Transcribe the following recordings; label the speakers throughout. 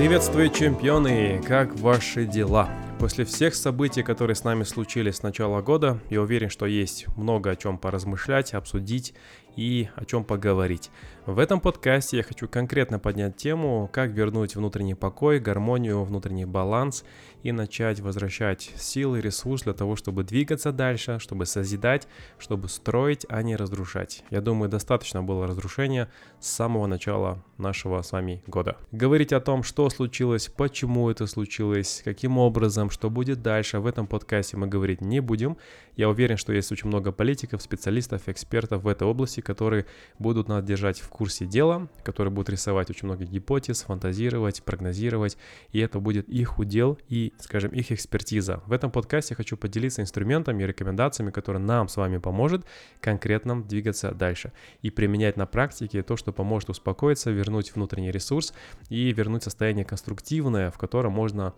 Speaker 1: Приветствую, чемпионы! Как ваши дела? После всех событий, которые с нами случились с начала года, я уверен, что есть много о чем поразмышлять, обсудить и о чем поговорить. В этом подкасте я хочу конкретно поднять тему, как вернуть внутренний покой, гармонию, внутренний баланс и начать возвращать силы, ресурс для того, чтобы двигаться дальше, чтобы созидать, чтобы строить, а не разрушать. Я думаю, достаточно было разрушения с самого начала нашего с вами года. Говорить о том, что случилось, почему это случилось, каким образом, что будет дальше, в этом подкасте мы говорить не будем. Я уверен, что есть очень много политиков, специалистов, экспертов в этой области, которые будут нас держать в курсе дела, которые будут рисовать очень много гипотез, фантазировать, прогнозировать, и это будет их удел и, скажем, их экспертиза. В этом подкасте я хочу поделиться инструментами и рекомендациями, которые нам с вами поможет конкретно двигаться дальше и применять на практике то, что поможет успокоиться, вернуть внутренний ресурс и вернуть состояние конструктивное, в котором можно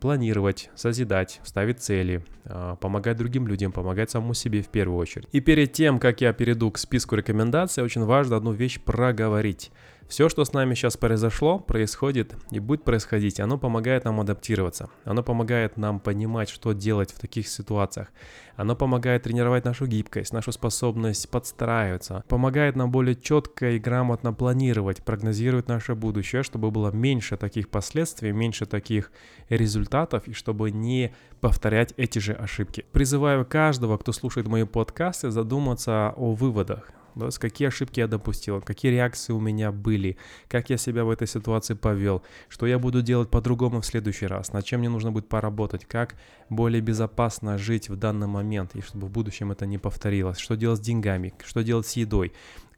Speaker 1: планировать, созидать, ставить цели, а, помогать другим людям, помогать самому себе в первую очередь. И перед тем, как я перейду к списку рекомендаций, очень важно одну вещь проговорить. Все, что с нами сейчас произошло, происходит и будет происходить, оно помогает нам адаптироваться. Оно помогает нам понимать, что делать в таких ситуациях. Оно помогает тренировать нашу гибкость, нашу способность подстраиваться. Помогает нам более четко и грамотно планировать, прогнозировать наше будущее, чтобы было меньше таких последствий, меньше таких результатов и чтобы не повторять эти же ошибки. Призываю каждого, кто слушает мои подкасты, задуматься о выводах да, какие ошибки я допустил, какие реакции у меня были, как я себя в этой ситуации повел, что я буду делать по-другому в следующий раз, над чем мне нужно будет поработать, как более безопасно жить в данный момент, и чтобы в будущем это не повторилось, что делать с деньгами, что делать с едой,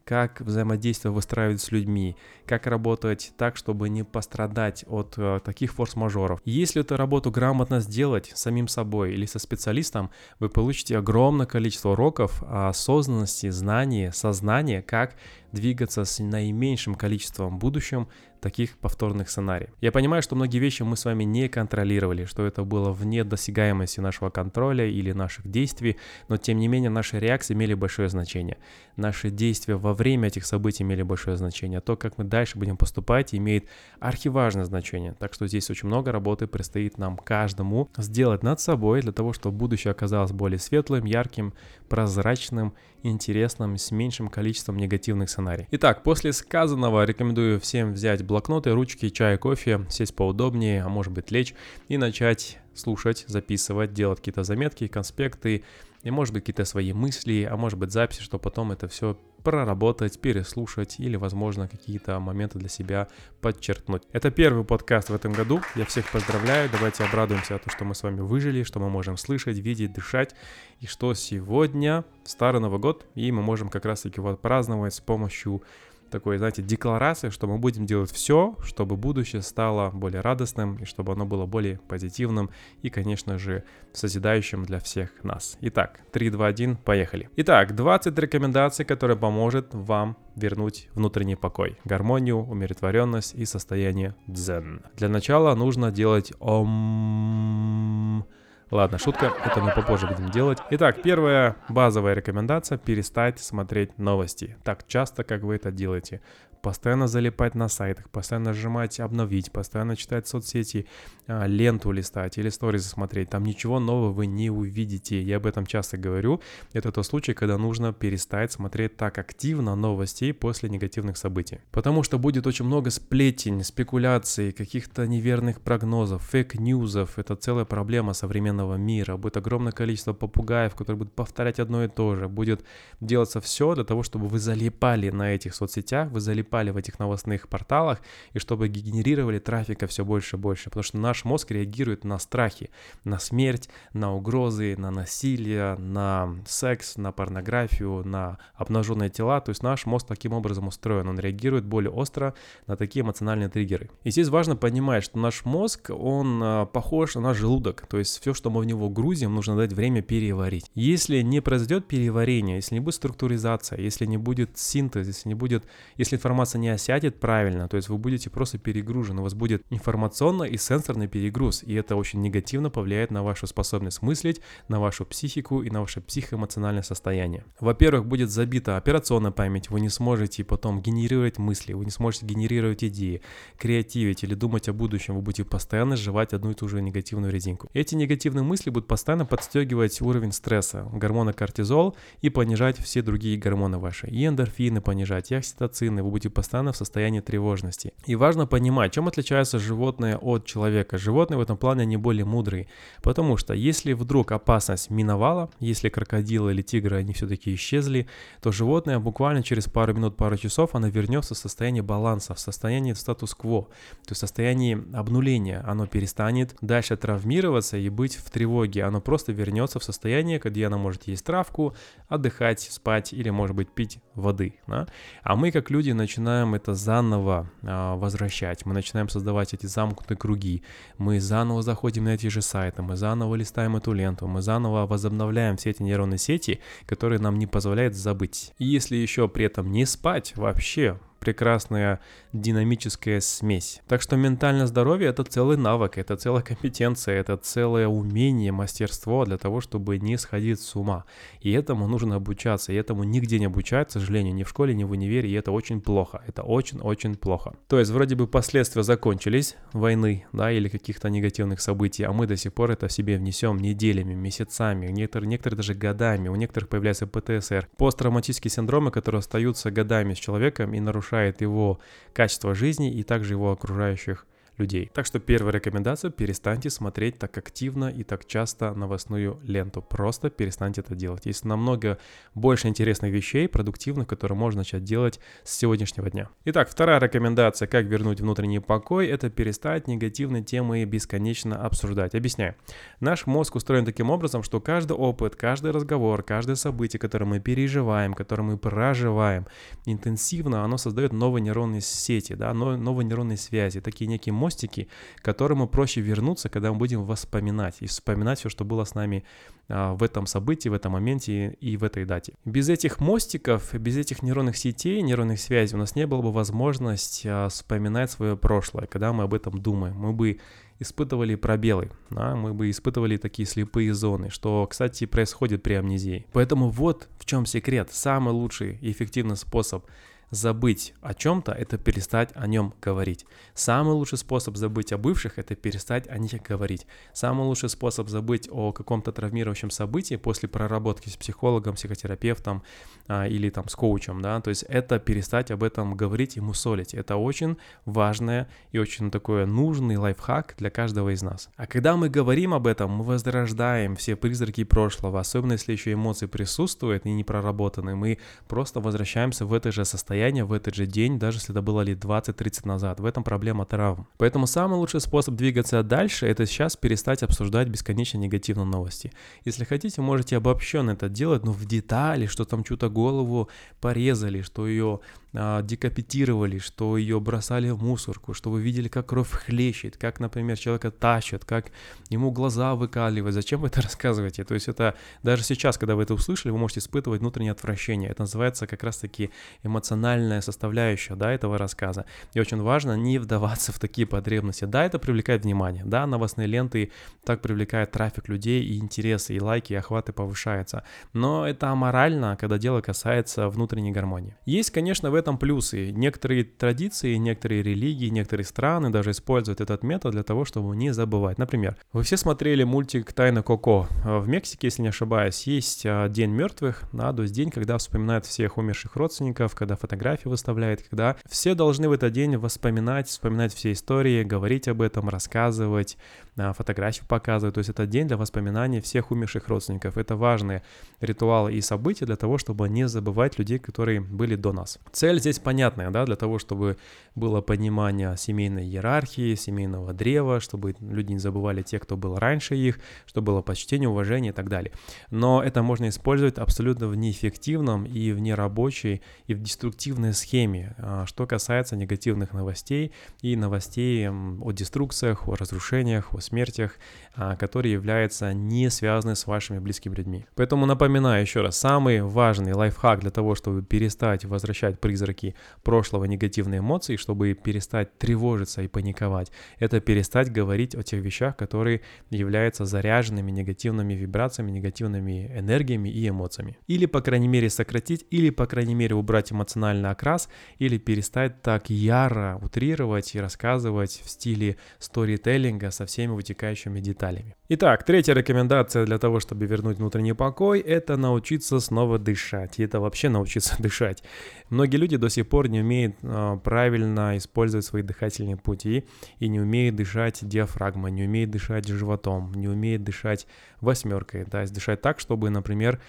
Speaker 1: как взаимодействие выстраивать с людьми, как работать так, чтобы не пострадать от э, таких форс-мажоров. Если эту работу грамотно сделать самим собой или со специалистом, вы получите огромное количество уроков осознанности, знания, сознания, как двигаться с наименьшим количеством в будущем таких повторных сценариев. Я понимаю, что многие вещи мы с вами не контролировали, что это было вне досягаемости нашего контроля или наших действий, но тем не менее наши реакции имели большое значение. Наши действия во время этих событий имели большое значение. То, как мы дальше будем поступать, имеет архиважное значение. Так что здесь очень много работы предстоит нам каждому сделать над собой для того, чтобы будущее оказалось более светлым, ярким, прозрачным, интересным, с меньшим количеством негативных сценариев. Итак, после сказанного рекомендую всем взять блокноты, ручки, чай, кофе, сесть поудобнее, а может быть лечь и начать слушать, записывать, делать какие-то заметки, конспекты, и может быть какие-то свои мысли, а может быть записи, что потом это все проработать, переслушать или, возможно, какие-то моменты для себя подчеркнуть. Это первый подкаст в этом году. Я всех поздравляю. Давайте обрадуемся, то, что мы с вами выжили, что мы можем слышать, видеть, дышать. И что сегодня Старый Новый год, и мы можем как раз-таки вот праздновать с помощью такой, знаете, декларации, что мы будем делать все, чтобы будущее стало более радостным и чтобы оно было более позитивным и, конечно же, созидающим для всех нас. Итак, 3, 2, 1, поехали. Итак, 20 рекомендаций, которые поможет вам вернуть внутренний покой, гармонию, умиротворенность и состояние дзен. Для начала нужно делать ом Ладно, шутка, это мы попозже будем делать. Итак, первая базовая рекомендация – перестать смотреть новости так часто, как вы это делаете постоянно залипать на сайтах, постоянно нажимать обновить, постоянно читать соцсети, а, ленту листать или сторизы смотреть. Там ничего нового вы не увидите. Я об этом часто говорю. Это тот случай, когда нужно перестать смотреть так активно новостей после негативных событий. Потому что будет очень много сплетен, спекуляций, каких-то неверных прогнозов, фейк-ньюзов. Это целая проблема современного мира. Будет огромное количество попугаев, которые будут повторять одно и то же. Будет делаться все для того, чтобы вы залипали на этих соцсетях, вы залипали залипали в этих новостных порталах, и чтобы генерировали трафика все больше и больше, потому что наш мозг реагирует на страхи, на смерть, на угрозы, на насилие, на секс, на порнографию, на обнаженные тела, то есть наш мозг таким образом устроен, он реагирует более остро на такие эмоциональные триггеры. И здесь важно понимать, что наш мозг, он а, похож на наш желудок, то есть все, что мы в него грузим, нужно дать время переварить. Если не произойдет переварение, если не будет структуризация, если не будет синтез, если не будет, если информация информация не осядет правильно, то есть вы будете просто перегружены, у вас будет информационно и сенсорный перегруз, и это очень негативно повлияет на вашу способность мыслить, на вашу психику и на ваше психоэмоциональное состояние. Во-первых, будет забита операционная память, вы не сможете потом генерировать мысли, вы не сможете генерировать идеи, креативить или думать о будущем, вы будете постоянно сживать одну и ту же негативную резинку. Эти негативные мысли будут постоянно подстегивать уровень стресса, гормона кортизол и понижать все другие гормоны ваши. И эндорфины понижать, и окситоцины, вы будете постоянно в состоянии тревожности. И важно понимать, чем отличаются животные от человека. Животные в этом плане они более мудрые, потому что если вдруг опасность миновала, если крокодилы или тигры, они все-таки исчезли, то животное буквально через пару минут, пару часов, оно вернется в состояние баланса, в состояние статус-кво, то есть в состоянии обнуления. Оно перестанет дальше травмироваться и быть в тревоге. Оно просто вернется в состояние, где оно может есть травку, отдыхать, спать или, может быть, пить воды. Да? А мы, как люди, начинаем это заново а, возвращать. Мы начинаем создавать эти замкнутые круги. Мы заново заходим на эти же сайты, мы заново листаем эту ленту, мы заново возобновляем все эти нейронные сети, которые нам не позволяют забыть. И если еще при этом не спать вообще, прекрасная динамическая смесь. Так что ментальное здоровье это целый навык, это целая компетенция, это целое умение, мастерство для того, чтобы не сходить с ума. И этому нужно обучаться, и этому нигде не обучают, к сожалению, ни в школе, ни в универе, и это очень плохо, это очень-очень плохо. То есть вроде бы последствия закончились, войны, да, или каких-то негативных событий, а мы до сих пор это в себе внесем неделями, месяцами, некоторые, некоторые даже годами, у некоторых появляется ПТСР, посттравматические синдромы, которые остаются годами с человеком и нарушают улучшает его качество жизни и также его окружающих людей. Так что первая рекомендация – перестаньте смотреть так активно и так часто новостную ленту. Просто перестаньте это делать. Есть намного больше интересных вещей, продуктивных, которые можно начать делать с сегодняшнего дня. Итак, вторая рекомендация, как вернуть внутренний покой, это перестать негативные темы бесконечно обсуждать. Объясняю. Наш мозг устроен таким образом, что каждый опыт, каждый разговор, каждое событие, которое мы переживаем, которое мы проживаем интенсивно, оно создает новые нейронные сети, да, новые нейронные связи, такие некие мостики, к которому проще вернуться, когда мы будем вспоминать и вспоминать все, что было с нами а, в этом событии, в этом моменте и в этой дате. Без этих мостиков, без этих нейронных сетей, нейронных связей у нас не было бы возможности а, вспоминать свое прошлое, когда мы об этом думаем. Мы бы испытывали пробелы, да, мы бы испытывали такие слепые зоны, что, кстати, происходит при амнезии. Поэтому вот в чем секрет, самый лучший и эффективный способ забыть о чем-то – это перестать о нем говорить. Самый лучший способ забыть о бывших – это перестать о них говорить. Самый лучший способ забыть о каком-то травмирующем событии после проработки с психологом, психотерапевтом а, или там с коучем, да, то есть это перестать об этом говорить и мусолить. Это очень важное и очень такой нужный лайфхак для каждого из нас. А когда мы говорим об этом, мы возрождаем все призраки прошлого, особенно если еще эмоции присутствуют и не проработаны, мы просто возвращаемся в это же состояние состояние в этот же день, даже если это было лет 20-30 назад. В этом проблема травм. Поэтому самый лучший способ двигаться дальше, это сейчас перестать обсуждать бесконечно негативные новости. Если хотите, можете обобщенно это делать, но в детали, что там чью-то голову порезали, что ее а, декапитировали, что ее бросали в мусорку, что вы видели, как кровь хлещет, как, например, человека тащат, как ему глаза выкаливают. Зачем вы это рассказываете? То есть это даже сейчас, когда вы это услышали, вы можете испытывать внутреннее отвращение. Это называется как раз-таки эмоциональная составляющая да, этого рассказа. И очень важно не вдаваться в такие потребности. Да, это привлекает внимание, да, новостные ленты так привлекают трафик людей и интересы, и лайки, и охваты повышаются. Но это аморально, когда дело касается внутренней гармонии. Есть, конечно, в этом плюсы. Некоторые традиции, некоторые религии, некоторые страны даже используют этот метод для того, чтобы не забывать. Например, вы все смотрели мультик «Тайна Коко». В Мексике, если не ошибаюсь, есть а, День мертвых, да, то есть день, когда вспоминают всех умерших родственников, когда фотографии выставляют, когда все должны в этот день воспоминать, вспоминать все истории, говорить об этом, рассказывать, а, фотографии показывать. То есть это день для воспоминаний всех умерших родственников. Это важные ритуалы и события для того, чтобы не забывать людей, которые были до нас. Цель здесь понятная, да, для того, чтобы было понимание семейной иерархии, семейного древа, чтобы люди не забывали те, кто был раньше их, чтобы было почтение, уважение и так далее. Но это можно использовать абсолютно в неэффективном и в нерабочей и в деструктивной схеме, а, что касается негативных новостей и новостей о деструкциях, о разрушениях, о смертях, а, которые являются не связаны с вашими близкими людьми. Поэтому напоминаю еще раз, самый важный лайфхак для того, чтобы перестать возвращать призраки прошлого негативные эмоции, чтобы перестать тревожиться и паниковать, это перестать говорить о тех вещах, которые являются заряженными негативными вибрациями, негативными энергиями и эмоциями. Или, по крайней мере, сократить, или, по крайней мере, убрать эмоциональный окрас, или перестать так яро утрировать и рассказывать в стиле сторителлинга со всеми вытекающими деталями. Итак, третья рекомендация для того, чтобы вернуть внутренний покой, это научиться снова дышать. И это вообще научиться дышать. Многие люди до сих пор не умеют э, правильно использовать свои дыхательные пути и не умеют дышать диафрагмой, не умеют дышать животом, не умеют дышать восьмеркой, да, дышать так, чтобы, например,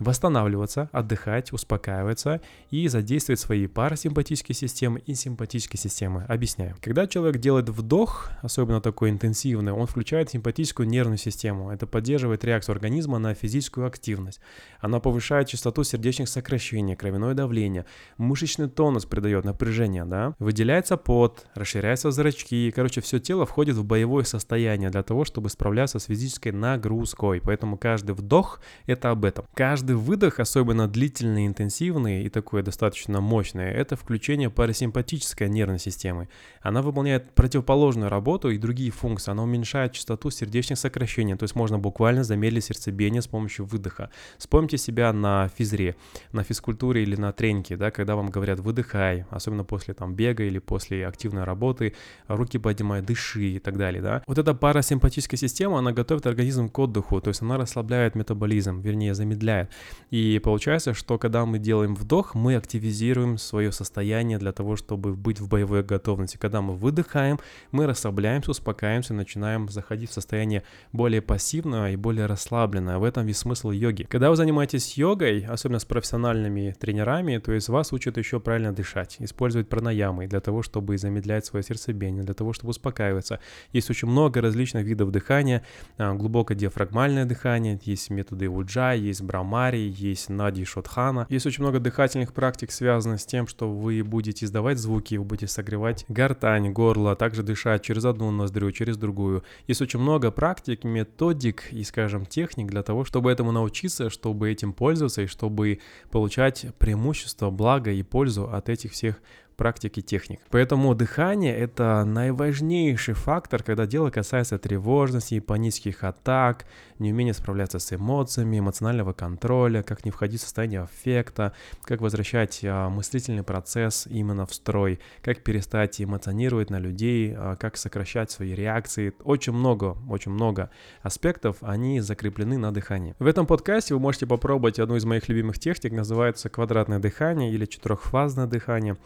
Speaker 1: восстанавливаться, отдыхать, успокаиваться и задействовать свои парасимпатические системы и симпатические системы. Объясняю. Когда человек делает вдох, особенно такой интенсивный, он включает симпатическую нервную систему. Это поддерживает реакцию организма на физическую активность. Она повышает частоту сердечных сокращений, кровяное давление, мышечный тонус придает напряжение, да? Выделяется пот, расширяются зрачки. Короче, все тело входит в боевое состояние для того, чтобы справляться с физической нагрузкой. Поэтому каждый вдох — это об этом. Каждый каждый выдох, особенно длительный, интенсивный и такой достаточно мощный, это включение парасимпатической нервной системы. Она выполняет противоположную работу и другие функции. Она уменьшает частоту сердечных сокращений, то есть можно буквально замедлить сердцебиение с помощью выдоха. Вспомните себя на физре, на физкультуре или на тренинге, да, когда вам говорят «выдыхай», особенно после там бега или после активной работы, руки поднимай, дыши и так далее, да. Вот эта парасимпатическая система, она готовит организм к отдыху, то есть она расслабляет метаболизм, вернее замедляет. И получается, что когда мы делаем вдох, мы активизируем свое состояние для того, чтобы быть в боевой готовности. Когда мы выдыхаем, мы расслабляемся, успокаиваемся, начинаем заходить в состояние более пассивное и более расслабленное. В этом весь смысл йоги. Когда вы занимаетесь йогой, особенно с профессиональными тренерами, то есть вас учат еще правильно дышать, использовать пранаямы для того, чтобы замедлять свое сердцебиение, для того, чтобы успокаиваться. Есть очень много различных видов дыхания, а, глубокое диафрагмальное дыхание, есть методы уджай, есть брамари, Мари, есть Нади Шотхана. Есть очень много дыхательных практик, связанных с тем, что вы будете издавать звуки, вы будете согревать гортань, горло, а также дышать через одну ноздрю, через другую. Есть очень много практик, методик и, скажем, техник для того, чтобы этому научиться, чтобы этим пользоваться и чтобы получать преимущество, благо и пользу от этих всех практики техник. Поэтому дыхание — это наиважнейший фактор, когда дело касается тревожности, панических атак, неумения справляться с эмоциями, эмоционального контроля, как не входить в состояние аффекта, как возвращать а, мыслительный процесс именно в строй, как перестать эмоционировать на людей, а, как сокращать свои реакции. Очень много, очень много аспектов, они закреплены на дыхании. В этом подкасте вы можете попробовать одну из моих любимых техник, называется квадратное дыхание или четырехфазное дыхание.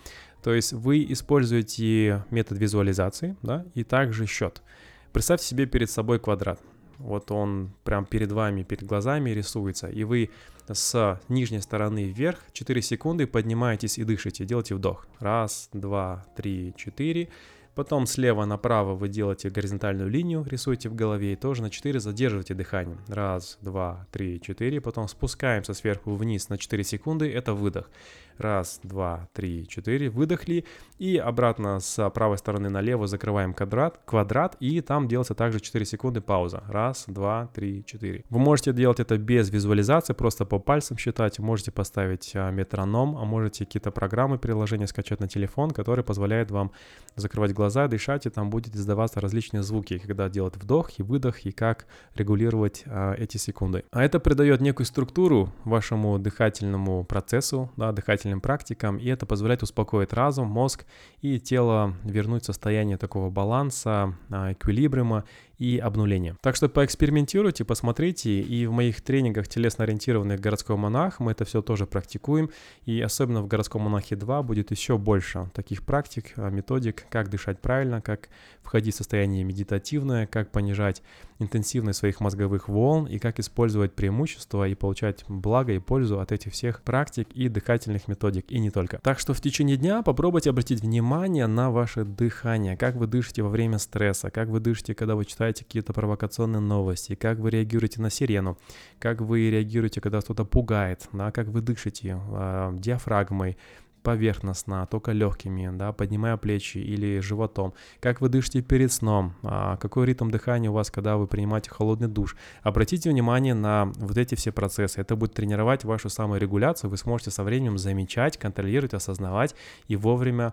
Speaker 1: То есть вы используете метод визуализации, да, и также счет. Представьте себе перед собой квадрат. Вот он прям перед вами, перед глазами рисуется, и вы с нижней стороны вверх 4 секунды поднимаетесь и дышите, делайте вдох. Раз, два, три, четыре. Потом слева направо вы делаете горизонтальную линию, рисуете в голове и тоже на 4 задерживаете дыхание. Раз, два, три, четыре. Потом спускаемся сверху вниз на 4 секунды, это выдох. Раз, два, три, четыре. Выдохли. И обратно с правой стороны налево закрываем квадрат, квадрат и там делается также 4 секунды пауза. Раз, два, три, четыре. Вы можете делать это без визуализации, просто по пальцам считать. Можете поставить а, метроном, а можете какие-то программы, приложения скачать на телефон, которые позволяют вам закрывать глаза, дышать, и там будет издаваться различные звуки, когда делать вдох и выдох, и как регулировать а, эти секунды. А это придает некую структуру вашему дыхательному процессу, да, дыхательному дыхательным практикам, и это позволяет успокоить разум, мозг и тело вернуть состояние такого баланса, а, эквилибриума и обнуления. Так что поэкспериментируйте, посмотрите, и в моих тренингах телесно-ориентированных городской монах мы это все тоже практикуем, и особенно в городском монахе 2 будет еще больше таких практик, а, методик, как дышать правильно, как входить в состояние медитативное, как понижать интенсивность своих мозговых волн и как использовать преимущества и получать благо и пользу от этих всех практик и дыхательных методик, и не только. Так что в течение дня попробуйте обратить внимание на ваше дыхание, как вы дышите во время стресса, как вы дышите, когда вы читаете какие-то провокационные новости, как вы реагируете на сирену, как вы реагируете, когда кто-то пугает, да, как вы дышите э, диафрагмой, поверхностно, только легкими, да, поднимая плечи или животом, как вы дышите перед сном, а, какой ритм дыхания у вас, когда вы принимаете холодный душ. Обратите внимание на вот эти все процессы. Это будет тренировать вашу саморегуляцию, вы сможете со временем замечать, контролировать, осознавать и вовремя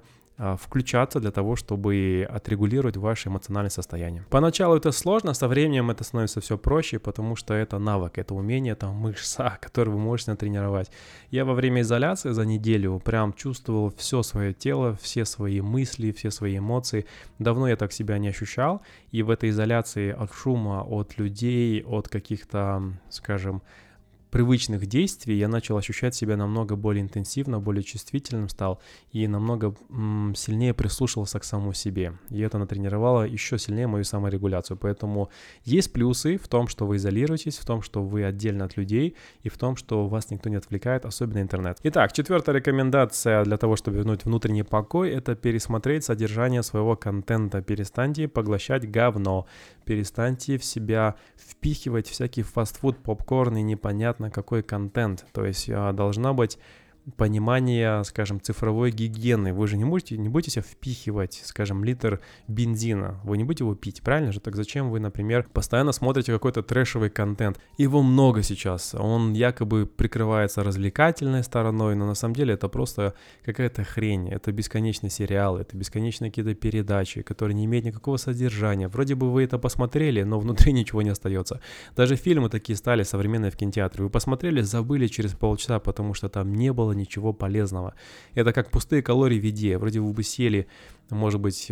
Speaker 1: включаться для того, чтобы отрегулировать ваше эмоциональное состояние. Поначалу это сложно, со временем это становится все проще, потому что это навык, это умение, это мышца, который вы можете натренировать. Я во время изоляции за неделю прям чувствовал все свое тело, все свои мысли, все свои эмоции. Давно я так себя не ощущал, и в этой изоляции от шума, от людей, от каких-то, скажем, привычных действий я начал ощущать себя намного более интенсивно, более чувствительным стал и намного м, сильнее прислушивался к самому себе. И это натренировало еще сильнее мою саморегуляцию. Поэтому есть плюсы в том, что вы изолируетесь, в том, что вы отдельно от людей и в том, что вас никто не отвлекает, особенно интернет. Итак, четвертая рекомендация для того, чтобы вернуть внутренний покой, это пересмотреть содержание своего контента. Перестаньте поглощать говно, перестаньте в себя впихивать всякий фастфуд, попкорн и непонятно какой контент. То есть а, должна быть понимание, скажем, цифровой гигиены. Вы же не будете, не будете себя впихивать, скажем, литр бензина. Вы не будете его пить, правильно же? Так зачем вы, например, постоянно смотрите какой-то трэшевый контент? Его много сейчас. Он якобы прикрывается развлекательной стороной, но на самом деле это просто какая-то хрень. Это бесконечный сериал, это бесконечные какие-то передачи, которые не имеют никакого содержания. Вроде бы вы это посмотрели, но внутри ничего не остается. Даже фильмы такие стали современные в кинотеатре. Вы посмотрели, забыли через полчаса, потому что там не было ничего полезного. Это как пустые калории в еде. Вроде вы бы съели может быть,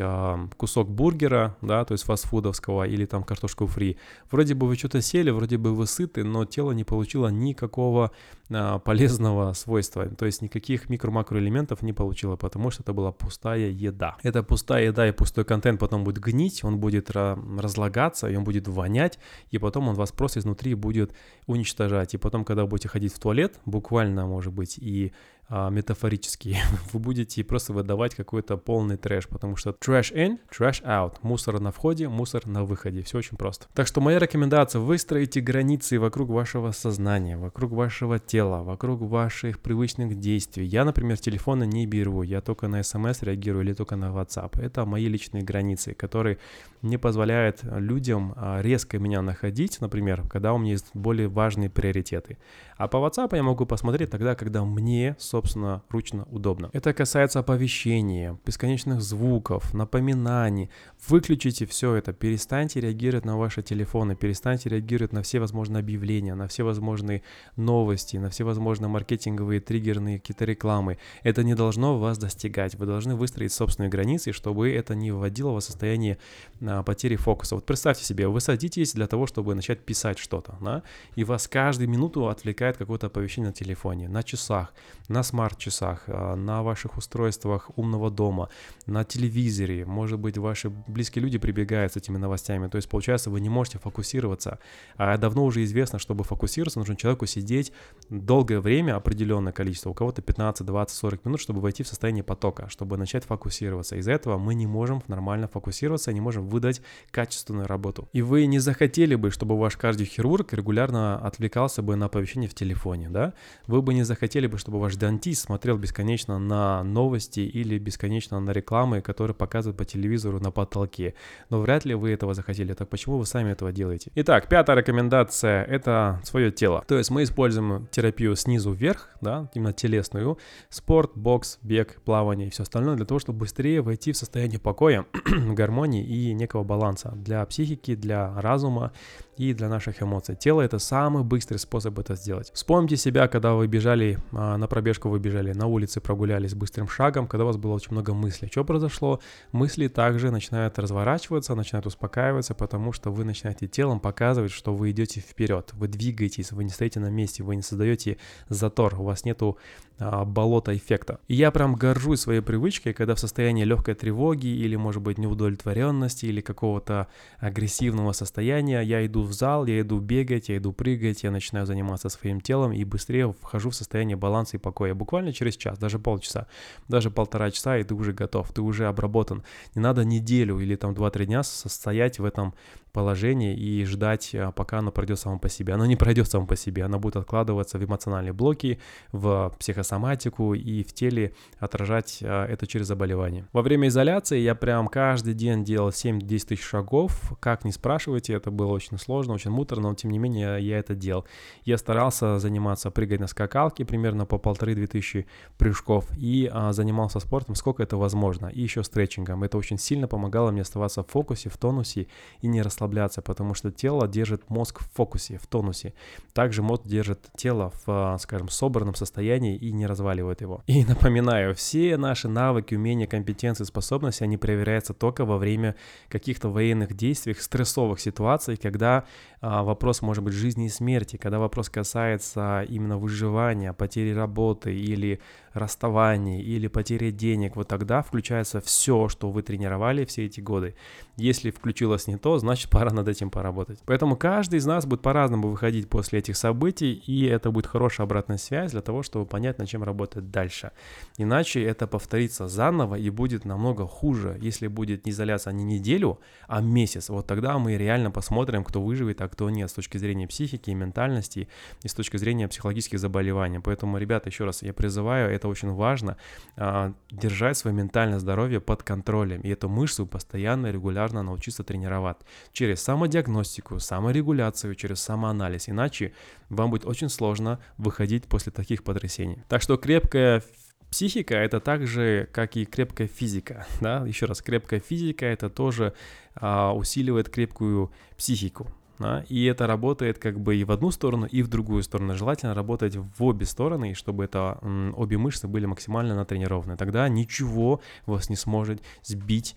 Speaker 1: кусок бургера, да, то есть фастфудовского, или там картошку фри. Вроде бы вы что-то сели, вроде бы вы сыты, но тело не получило никакого а, полезного свойства, то есть никаких микро-макроэлементов не получило, потому что это была пустая еда. Эта пустая еда и пустой контент потом будет гнить, он будет разлагаться, и он будет вонять, и потом он вас просто изнутри будет уничтожать. И потом, когда вы будете ходить в туалет, буквально, может быть, и а, метафорический, вы будете просто выдавать какой-то полный трэш, потому что trash in, trash out, мусор на входе, мусор на выходе, все очень просто. Так что моя рекомендация, выстроите границы вокруг вашего сознания, вокруг вашего тела, вокруг ваших привычных действий. Я, например, телефона не беру, я только на смс реагирую или только на WhatsApp. Это мои личные границы, которые не позволяют людям а, резко меня находить, например, когда у меня есть более важные приоритеты. А по WhatsApp я могу посмотреть тогда, когда мне, собственно, ручно удобно. Это касается оповещения, бесконечных звуков, напоминаний. Выключите все это, перестаньте реагировать на ваши телефоны, перестаньте реагировать на все возможные объявления, на все возможные новости, на все возможные маркетинговые триггерные какие-то рекламы. Это не должно вас достигать. Вы должны выстроить собственные границы, чтобы это не вводило вас в состояние а, потери фокуса. Вот представьте себе, вы садитесь для того, чтобы начать писать что-то, да, и вас каждую минуту отвлекает мигает какое-то оповещение на телефоне, на часах, на смарт-часах, а, на ваших устройствах умного дома, на телевизоре, может быть, ваши близкие люди прибегают с этими новостями, то есть, получается, вы не можете фокусироваться. А давно уже известно, чтобы фокусироваться, нужно человеку сидеть долгое время, определенное количество, у кого-то 15, 20, 40 минут, чтобы войти в состояние потока, чтобы начать фокусироваться. Из-за этого мы не можем нормально фокусироваться, не можем выдать качественную работу. И вы не захотели бы, чтобы ваш кардиохирург регулярно отвлекался бы на оповещение в телефоне, да, вы бы не захотели бы, чтобы ваш дантист смотрел бесконечно на новости или бесконечно на рекламы, которые показывают по телевизору на потолке. Но вряд ли вы этого захотели. Так почему вы сами этого делаете? Итак, пятая рекомендация — это свое тело. То есть мы используем терапию снизу вверх, да, именно телесную, спорт, бокс, бег, плавание и все остальное для того, чтобы быстрее войти в состояние покоя, гармонии и некого баланса для психики, для разума и для наших эмоций. Тело — это самый быстрый способ это сделать. Вспомните себя, когда вы бежали а, на пробежку, вы бежали на улице, прогулялись быстрым шагом, когда у вас было очень много мыслей. Что произошло? Мысли также начинают разворачиваться, начинают успокаиваться, потому что вы начинаете телом показывать, что вы идете вперед, вы двигаетесь, вы не стоите на месте, вы не создаете затор, у вас нету а, болота эффекта. И я прям горжусь своей привычкой, когда в состоянии легкой тревоги или, может быть, неудовлетворенности или какого-то агрессивного состояния я иду в зал, я иду бегать, я иду прыгать, я начинаю заниматься своим телом и быстрее вхожу в состояние баланса и покоя. Буквально через час, даже полчаса, даже полтора часа, и ты уже готов, ты уже обработан. Не надо неделю или там 2-3 дня состоять в этом положении и ждать, а, пока оно пройдет само по себе. Оно не пройдет само по себе, оно будет откладываться в эмоциональные блоки, в психосоматику и в теле отражать а, это через заболевание. Во время изоляции я прям каждый день делал 7-10 тысяч шагов. Как не спрашивайте, это было очень сложно, очень муторно, но тем не менее я это делал. Я старался заниматься, прыгать на скакалке примерно по полторы-две тысячи прыжков и а, занимался спортом, сколько это возможно, и еще стретчингом. Это очень сильно помогало мне оставаться в фокусе, в тонусе и не расслабляться, потому что тело держит мозг в фокусе, в тонусе. Также мозг держит тело в, а, скажем, собранном состоянии и не разваливает его. И напоминаю, все наши навыки, умения, компетенции, способности, они проверяются только во время каких-то военных действий, стрессовых ситуаций, когда а, вопрос может быть жизни и смерти, когда вопрос касается именно выживания, потери работы или расставания или потери денег, вот тогда включается все, что вы тренировали все эти годы. Если включилось не то, значит пора над этим поработать. Поэтому каждый из нас будет по-разному выходить после этих событий, и это будет хорошая обратная связь для того, чтобы понять, над чем работать дальше. Иначе это повторится заново и будет намного хуже, если будет не изоляция не неделю, а месяц. Вот тогда мы реально посмотрим, кто выживет, а кто нет с точки зрения психики и ментальности, и с точки зрения психологических заболеваний. Поэтому, ребята, еще раз, я призываю, это очень важно, а, держать свое ментальное здоровье под контролем. И эту мышцу постоянно, регулярно научиться тренировать через самодиагностику, саморегуляцию, через самоанализ. Иначе вам будет очень сложно выходить после таких потрясений. Так что крепкая Психика это так же, как и крепкая физика, да, еще раз, крепкая физика это тоже а, усиливает крепкую психику, да, и это работает как бы и в одну сторону, и в другую сторону. Желательно работать в обе стороны, чтобы это обе мышцы были максимально натренированы. Тогда ничего вас не сможет сбить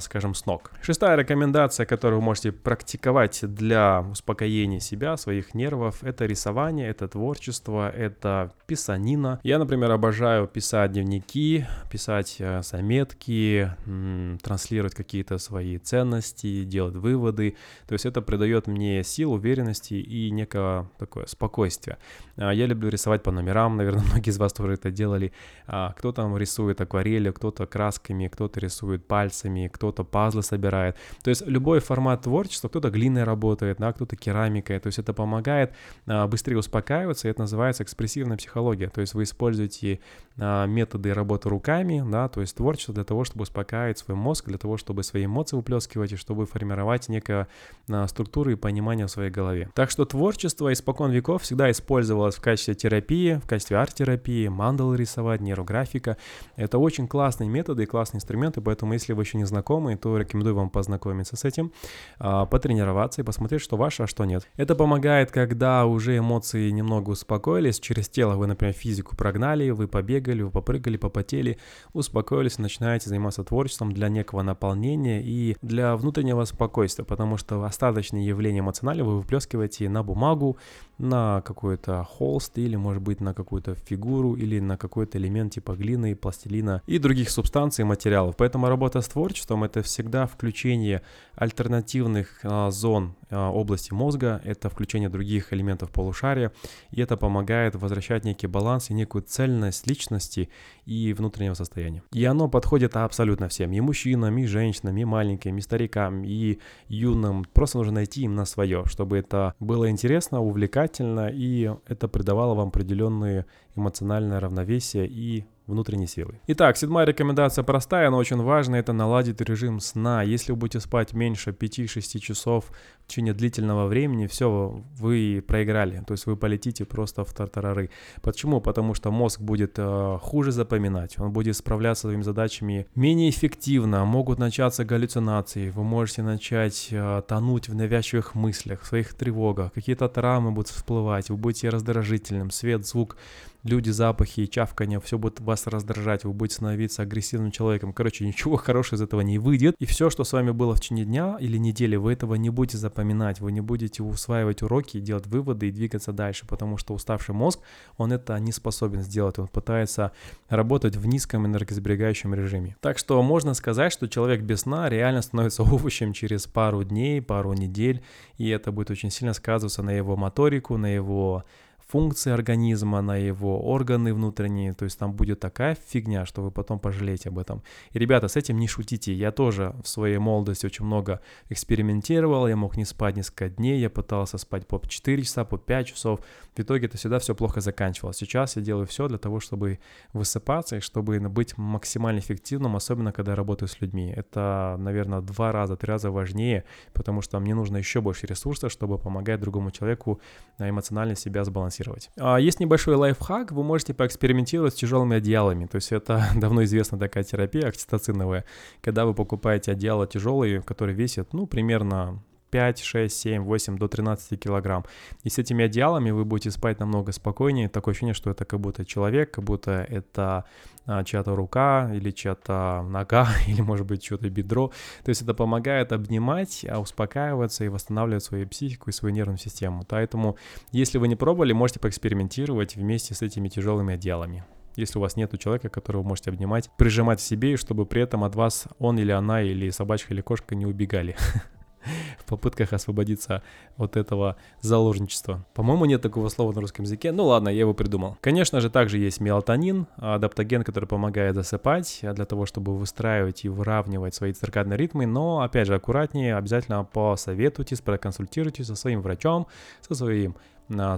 Speaker 1: скажем, с ног. Шестая рекомендация, которую вы можете практиковать для успокоения себя, своих нервов, это рисование, это творчество, это писанина. Я, например, обожаю писать дневники, писать э, заметки, транслировать какие-то свои ценности, делать выводы. То есть это придает мне сил, уверенности и некое такое спокойствие. А, я люблю рисовать по номерам, наверное, многие из вас тоже это делали. А, кто-то рисует акварелью, кто-то красками, кто-то рисует пальцами, кто-то пазлы собирает. То есть любой формат творчества, кто-то глиной работает, да, кто-то керамикой. То есть это помогает а, быстрее успокаиваться, и это называется экспрессивная психология. То есть вы используете методы работы руками, да, то есть творчество для того, чтобы успокаивать свой мозг, для того, чтобы свои эмоции выплескивать и чтобы формировать некую структуру и понимание в своей голове. Так что творчество испокон веков всегда использовалось в качестве терапии, в качестве арт-терапии, мандалы рисовать, нейрографика. Это очень классные методы и классные инструменты, поэтому если вы еще не знакомы, то рекомендую вам познакомиться с этим, а, потренироваться и посмотреть, что ваше, а что нет. Это помогает, когда уже эмоции немного успокоились, через тело вы, например, физику прогнали, вы побегали, вы попрыгали, попотели, успокоились, начинаете заниматься творчеством для некого наполнения и для внутреннего спокойствия, потому что остаточные явления эмоциональные вы выплескиваете на бумагу, на какой-то холст или, может быть, на какую-то фигуру или на какой-то элемент типа глины, пластилина и других субстанций и материалов. Поэтому работа с творчеством — это всегда включение альтернативных а, зон а, области мозга, это включение других элементов полушария, и это помогает возвращать некий баланс и некую цельность личности и внутреннего состояния. И оно подходит абсолютно всем, и мужчинам, и женщинам, и маленьким, и старикам, и юным. Просто нужно найти им на свое, чтобы это было интересно, увлекательно, и это придавало вам определенные эмоциональное равновесие и внутренней силы. Итак, седьмая рекомендация простая, но очень важная, это наладить режим сна. Если вы будете спать меньше 5-6 часов в течение длительного времени, все, вы проиграли, то есть вы полетите просто в тартарары. Почему? Потому что мозг будет э, хуже запоминать, он будет справляться с своими задачами менее эффективно, могут начаться галлюцинации, вы можете начать э, тонуть в навязчивых мыслях, в своих тревогах, какие-то травмы будут всплывать, вы будете раздражительным, свет, звук люди, запахи, чавканье, все будет вас раздражать, вы будете становиться агрессивным человеком. Короче, ничего хорошего из этого не выйдет. И все, что с вами было в течение дня или недели, вы этого не будете запоминать, вы не будете усваивать уроки, делать выводы и двигаться дальше, потому что уставший мозг, он это не способен сделать, он пытается работать в низком энергосберегающем режиме. Так что можно сказать, что человек без сна реально становится овощем через пару дней, пару недель, и это будет очень сильно сказываться на его моторику, на его функции организма, на его органы внутренние. То есть там будет такая фигня, что вы потом пожалеете об этом. И, ребята, с этим не шутите. Я тоже в своей молодости очень много экспериментировал. Я мог не спать несколько дней. Я пытался спать по 4 часа, по 5 часов. В итоге это всегда все плохо заканчивалось. Сейчас я делаю все для того, чтобы высыпаться и чтобы быть максимально эффективным, особенно когда работаю с людьми. Это, наверное, два раза, три раза важнее, потому что мне нужно еще больше ресурсов, чтобы помогать другому человеку эмоционально себя сбалансировать. А есть небольшой лайфхак, вы можете поэкспериментировать с тяжелыми одеялами. То есть это давно известна такая терапия окситоциновая, когда вы покупаете одеяло тяжелые, которые весят, ну, примерно 5, 6, 7, 8 до 13 килограмм. И с этими одеялами вы будете спать намного спокойнее. Такое ощущение, что это как будто человек, как будто это а, чья-то рука или чья-то нога или, может быть, чье-то бедро. То есть это помогает обнимать, а, успокаиваться и восстанавливать свою психику и свою нервную систему. Поэтому, если вы не пробовали, можете поэкспериментировать вместе с этими тяжелыми одеялами если у вас нет человека, которого вы можете обнимать, прижимать к себе, чтобы при этом от вас он или она, или собачка, или кошка не убегали. в попытках освободиться от этого заложничества. По-моему, нет такого слова на русском языке. Ну ладно, я его придумал. Конечно же, также есть мелатонин, адаптоген, который помогает засыпать для того, чтобы выстраивать и выравнивать свои циркадные ритмы. Но, опять же, аккуратнее, обязательно посоветуйтесь, проконсультируйтесь со своим врачом, со своим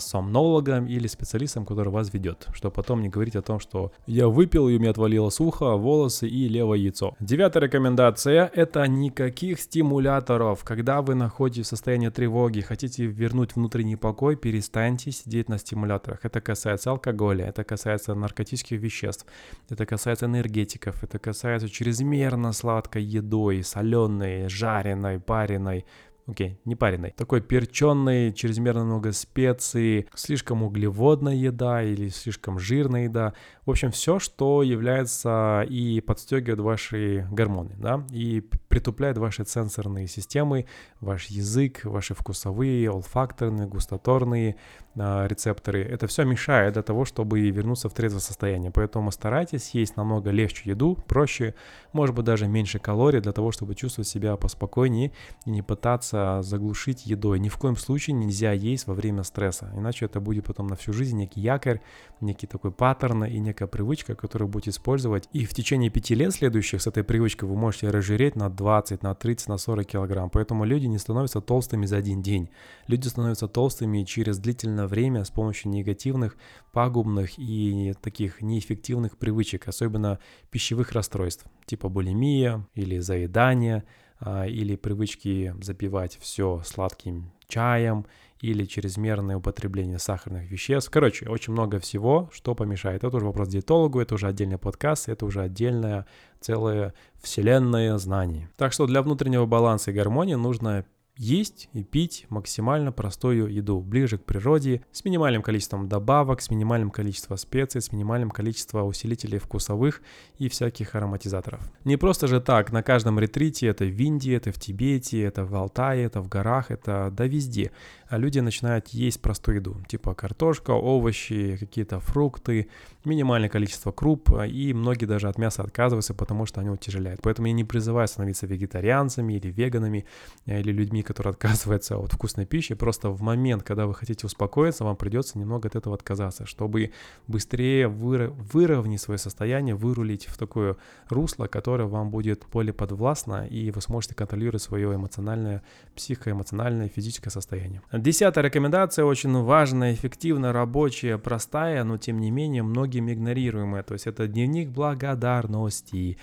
Speaker 1: сомнологом или специалистом, который вас ведет, чтобы потом не говорить о том, что я выпил и у меня отвалилось ухо, волосы и левое яйцо. Девятая рекомендация – это никаких стимуляторов. Когда вы находитесь в состоянии тревоги, хотите вернуть внутренний покой, перестаньте сидеть на стимуляторах. Это касается алкоголя, это касается наркотических веществ, это касается энергетиков, это касается чрезмерно сладкой едой, соленой, жареной, пареной, окей, не пареной, такой перченный, чрезмерно много специй, слишком углеводная еда или слишком жирная еда. В общем, все, что является и подстегивает ваши гормоны, да, и притупляет ваши сенсорные системы, ваш язык, ваши вкусовые, олфакторные, густоторные э, рецепторы. Это все мешает для того, чтобы вернуться в трезвое состояние. Поэтому старайтесь есть намного легче еду, проще, может быть даже меньше калорий для того, чтобы чувствовать себя поспокойнее и не пытаться заглушить едой. Ни в коем случае нельзя есть во время стресса, иначе это будет потом на всю жизнь некий якорь, некий такой паттерн и некая привычка, которую будете использовать. И в течение пяти лет следующих с этой привычкой вы можете разжиреть на 20, на 30, на 40 килограмм. Поэтому люди не становятся толстыми за один день. Люди становятся толстыми через длительное время с помощью негативных, пагубных и таких неэффективных привычек, особенно пищевых расстройств, типа булимия или заедания, а, или привычки запивать все сладким чаем или чрезмерное употребление сахарных веществ. Короче, очень много всего, что помешает. Это уже вопрос диетологу, это уже отдельный подкаст, это уже отдельная целая вселенная знаний. Так что для внутреннего баланса и гармонии нужно есть и пить максимально простую еду, ближе к природе, с минимальным количеством добавок, с минимальным количеством специй, с минимальным количеством усилителей вкусовых и всяких ароматизаторов. Не просто же так, на каждом ретрите, это в Индии, это в Тибете, это в Алтае, это в горах, это да везде. А люди начинают есть простую еду, типа картошка, овощи, какие-то фрукты, минимальное количество круп, и многие даже от мяса отказываются, потому что они утяжеляют. Поэтому я не призываю становиться вегетарианцами или веганами, или людьми, которые отказываются от вкусной пищи, просто в момент, когда вы хотите успокоиться, вам придется немного от этого отказаться, чтобы быстрее выровнять свое состояние, вырулить в такое русло, которое вам будет более подвластно, и вы сможете контролировать свое эмоциональное, психоэмоциональное, физическое состояние. Десятая рекомендация очень важная, эффективная, рабочая, простая, но тем не менее многим игнорируемая. То есть это дневник благодарности.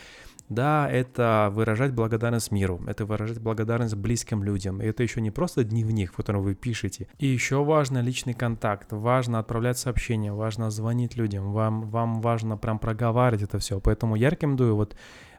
Speaker 1: Да, это выражать благодарность миру, это выражать благодарность близким людям. И это еще не просто дневник, в котором вы пишете. И еще важно личный контакт, важно отправлять сообщения, важно звонить людям, вам, вам важно прям проговаривать это все. Поэтому я рекомендую вот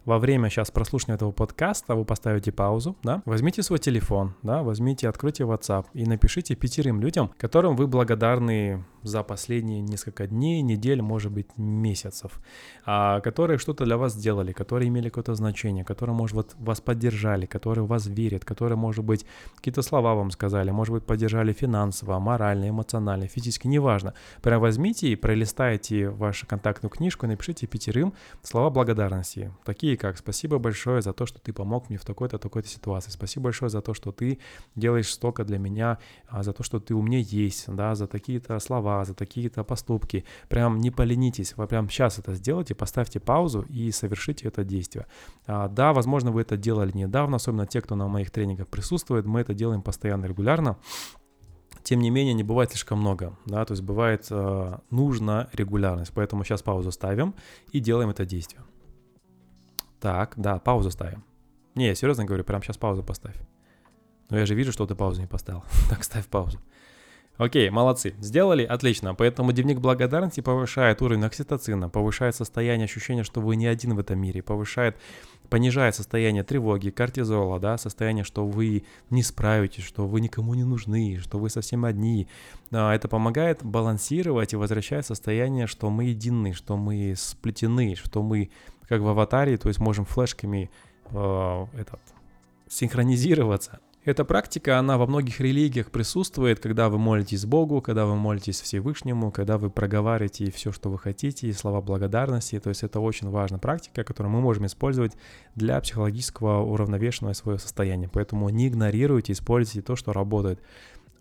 Speaker 1: во время сейчас прослушивания этого подкаста вы поставите паузу, да, возьмите свой телефон, да, возьмите, откройте WhatsApp и напишите пятерым людям, которым вы благодарны за последние несколько дней, недель, может быть, месяцев, а, которые что-то для вас сделали, которые имели какое-то значение, которые, может, вот вас поддержали, которые в вас верят, которые, может быть, какие-то слова вам сказали, может быть, поддержали финансово, морально, эмоционально, физически, неважно. Прям возьмите и пролистайте вашу контактную книжку напишите пятерым слова благодарности, такие как «Спасибо большое за то, что ты помог мне в такой-то, такой-то ситуации», «Спасибо большое за то, что ты делаешь столько для меня», а, «За то, что ты у меня есть», да, «За такие-то слова», фразы, такие-то поступки. Прям не поленитесь, вы прям сейчас это сделайте, поставьте паузу и совершите это действие. А, да, возможно, вы это делали недавно, особенно те, кто на моих тренингах присутствует, мы это делаем постоянно, регулярно. Тем не менее, не бывает слишком много, да, то есть бывает э, нужна регулярность, поэтому сейчас паузу ставим и делаем это действие. Так, да, паузу ставим. Не, я серьезно говорю, прям сейчас паузу поставь. Но я же вижу, что ты паузу не поставил. так, ставь паузу. Окей, молодцы. Сделали? Отлично. Поэтому дневник благодарности повышает уровень окситоцина, повышает состояние ощущения, что вы не один в этом мире, повышает, понижает состояние тревоги, кортизола, да, состояние, что вы не справитесь, что вы никому не нужны, что вы совсем одни. Это помогает балансировать и возвращает состояние, что мы едины, что мы сплетены, что мы как в аватаре, то есть можем флешками э, этот, синхронизироваться эта практика, она во многих религиях присутствует, когда вы молитесь Богу, когда вы молитесь Всевышнему, когда вы проговариваете все, что вы хотите, и слова благодарности. То есть это очень важная практика, которую мы можем использовать для психологического уравновешенного своего состояния. Поэтому не игнорируйте, используйте то, что работает.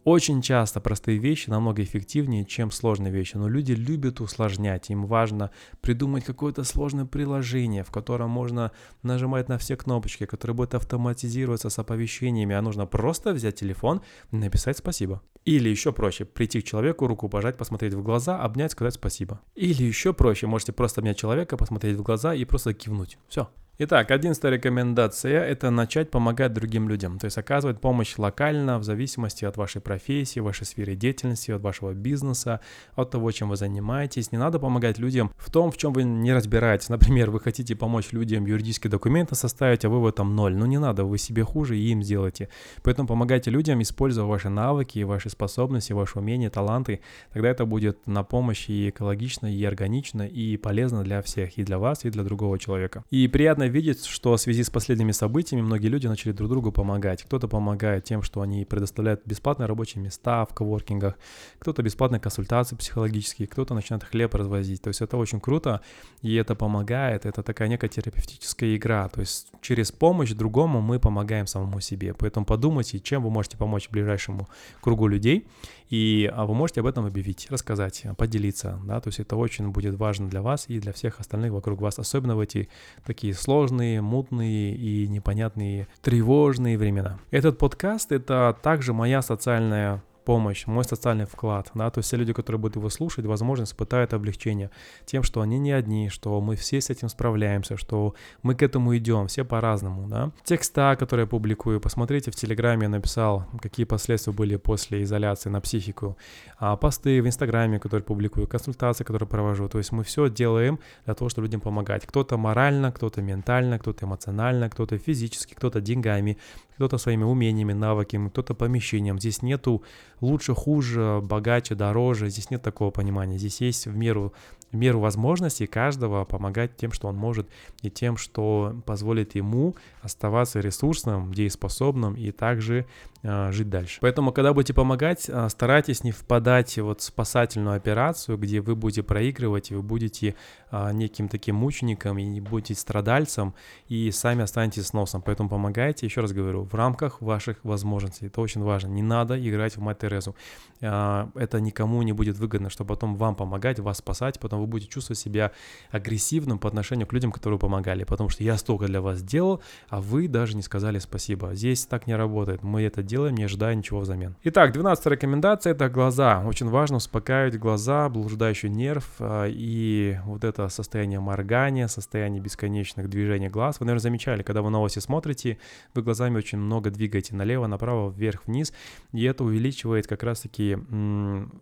Speaker 1: Очень часто простые вещи намного эффективнее, чем сложные вещи, но люди любят усложнять, им важно придумать какое-то сложное приложение, в котором можно нажимать на все кнопочки, которое будет автоматизироваться с оповещениями, а нужно просто взять телефон написать спасибо. Или еще проще, прийти к человеку, руку пожать, посмотреть в глаза, обнять, сказать спасибо. Или еще проще, можете просто обнять человека, посмотреть в глаза и просто кивнуть. Все. Итак, одиннадцатая рекомендация – это начать помогать другим людям, то есть оказывать помощь локально в зависимости от вашей профессии, вашей сферы деятельности, от вашего бизнеса, от того, чем вы занимаетесь. Не надо помогать людям в том, в чем вы не разбираетесь. Например, вы хотите помочь людям юридические документы составить, а вы в этом ноль. Ну не надо, вы себе хуже и им сделайте. Поэтому помогайте людям, используя ваши навыки, ваши способности, ваши умения, таланты. Тогда это будет на помощь и экологично, и органично, и полезно для всех, и для вас, и для другого человека. И приятно видеть, что в связи с последними событиями многие люди начали друг другу помогать. Кто-то помогает тем, что они предоставляют бесплатные рабочие места в коворкингах, кто-то бесплатные консультации психологические, кто-то начинает хлеб развозить. То есть это очень круто, и это помогает, это такая некая терапевтическая игра. То есть через помощь другому мы помогаем самому себе. Поэтому подумайте, чем вы можете помочь ближайшему кругу людей, и а вы можете об этом объявить, рассказать, поделиться, да, то есть это очень будет важно для вас и для всех остальных вокруг вас, особенно в эти такие сложные, мутные и непонятные, тревожные времена. Этот подкаст — это также моя социальная помощь, мой социальный вклад, да, то есть все люди, которые будут его слушать, возможно, испытают облегчение тем, что они не одни, что мы все с этим справляемся, что мы к этому идем, все по-разному, да. Текста, которые я публикую, посмотрите, в Телеграме я написал, какие последствия были после изоляции на психику, а посты в Инстаграме, которые публикую, консультации, которые провожу, то есть мы все делаем для того, чтобы людям помогать. Кто-то морально, кто-то ментально, кто-то эмоционально, кто-то физически, кто-то деньгами, кто-то своими умениями, навыками, кто-то помещением. Здесь нету лучше, хуже, богаче, дороже. Здесь нет такого понимания. Здесь есть в меру меру возможностей каждого помогать тем, что он может, и тем, что позволит ему оставаться ресурсным, дееспособным и также э, жить дальше. Поэтому, когда будете помогать, э, старайтесь не впадать вот в спасательную операцию, где вы будете проигрывать, и вы будете э, неким таким мучеником, и не будете страдальцем, и сами останетесь с носом. Поэтому помогайте, еще раз говорю, в рамках ваших возможностей. Это очень важно. Не надо играть в мать Терезу. Э, это никому не будет выгодно, чтобы потом вам помогать, вас спасать, потом вы будете чувствовать себя агрессивным по отношению к людям, которые помогали, потому что я столько для вас сделал, а вы даже не сказали спасибо. Здесь так не работает. Мы это делаем, не ожидая ничего взамен. Итак, 12 рекомендация – это глаза. Очень важно успокаивать глаза, блуждающий нерв а, и вот это состояние моргания, состояние бесконечных движений глаз. Вы, наверное, замечали, когда вы новости смотрите, вы глазами очень много двигаете налево, направо, вверх, вниз, и это увеличивает как раз-таки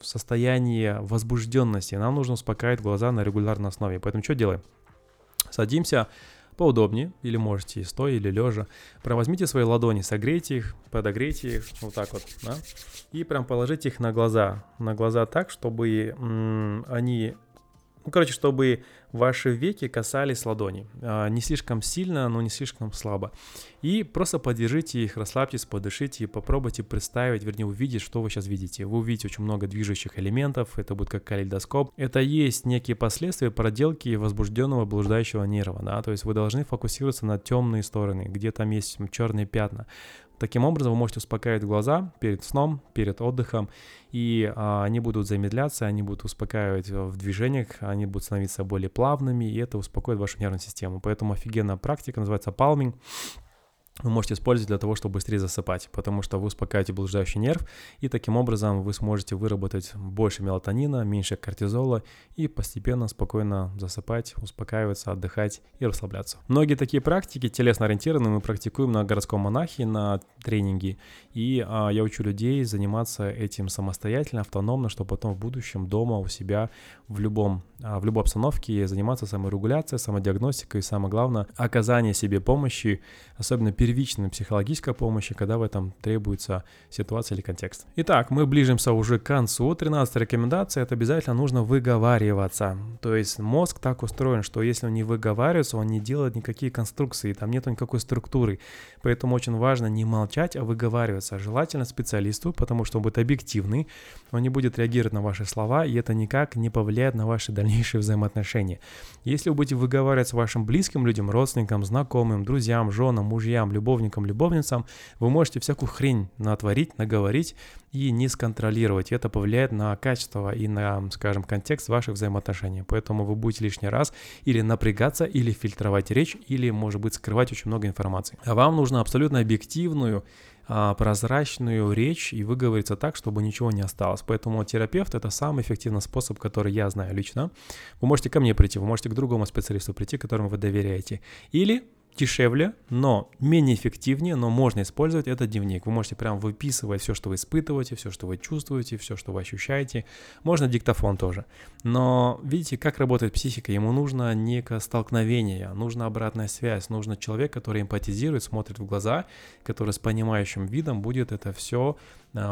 Speaker 1: состояние возбужденности. Нам нужно успокаивать глаза на регулярной основе. Поэтому что делаем? Садимся поудобнее, или можете стоя, или лежа. Прям возьмите свои ладони, согрейте их, подогрейте их, вот так вот, да, и прям положите их на глаза, на глаза так, чтобы м- они ну, короче, чтобы ваши веки касались ладони. А, не слишком сильно, но не слишком слабо. И просто подержите их, расслабьтесь, подышите и попробуйте представить, вернее увидеть, что вы сейчас видите. Вы увидите очень много движущих элементов, это будет как калейдоскоп. Это есть некие последствия проделки возбужденного блуждающего нерва, да, то есть вы должны фокусироваться на темные стороны, где там есть черные пятна. Таким образом, вы можете успокаивать глаза перед сном, перед отдыхом, и а, они будут замедляться, они будут успокаивать в движениях, они будут становиться более плавными, и это успокоит вашу нервную систему. Поэтому офигенная практика называется палминг вы можете использовать для того, чтобы быстрее засыпать, потому что вы успокаиваете блуждающий нерв, и таким образом вы сможете выработать больше мелатонина, меньше кортизола и постепенно, спокойно засыпать, успокаиваться, отдыхать и расслабляться. Многие такие практики телесно ориентированные мы практикуем на городском монахе, на тренинге, и а, я учу людей заниматься этим самостоятельно, автономно, чтобы потом в будущем дома у себя в любом, а, в любой обстановке заниматься саморегуляцией, самодиагностикой и самое главное, оказание себе помощи, особенно первичной психологической помощи, когда в этом требуется ситуация или контекст. Итак, мы ближимся уже к концу. 13 рекомендация – это обязательно нужно выговариваться. То есть мозг так устроен, что если он не выговаривается, он не делает никакие конструкции, там нет никакой структуры. Поэтому очень важно не молчать, а выговариваться. Желательно специалисту, потому что он будет объективный, он не будет реагировать на ваши слова, и это никак не повлияет на ваши дальнейшие взаимоотношения. Если вы будете выговариваться вашим близким людям, родственникам, знакомым, друзьям, женам, мужьям, любовникам, любовницам, вы можете всякую хрень натворить, наговорить и не сконтролировать. Это повлияет на качество и на, скажем, контекст ваших взаимоотношений. Поэтому вы будете лишний раз или напрягаться, или фильтровать речь, или, может быть, скрывать очень много информации. А вам нужно абсолютно объективную а, прозрачную речь и выговориться так, чтобы ничего не осталось. Поэтому терапевт — это самый эффективный способ, который я знаю лично. Вы можете ко мне прийти, вы можете к другому специалисту прийти, которому вы доверяете. Или дешевле, но менее эффективнее, но можно использовать этот дневник. Вы можете прям выписывать все, что вы испытываете, все, что вы чувствуете, все, что вы ощущаете. Можно диктофон тоже. Но видите, как работает психика? Ему нужно некое столкновение, нужна обратная связь, нужно человек, который эмпатизирует, смотрит в глаза, который с понимающим видом будет это все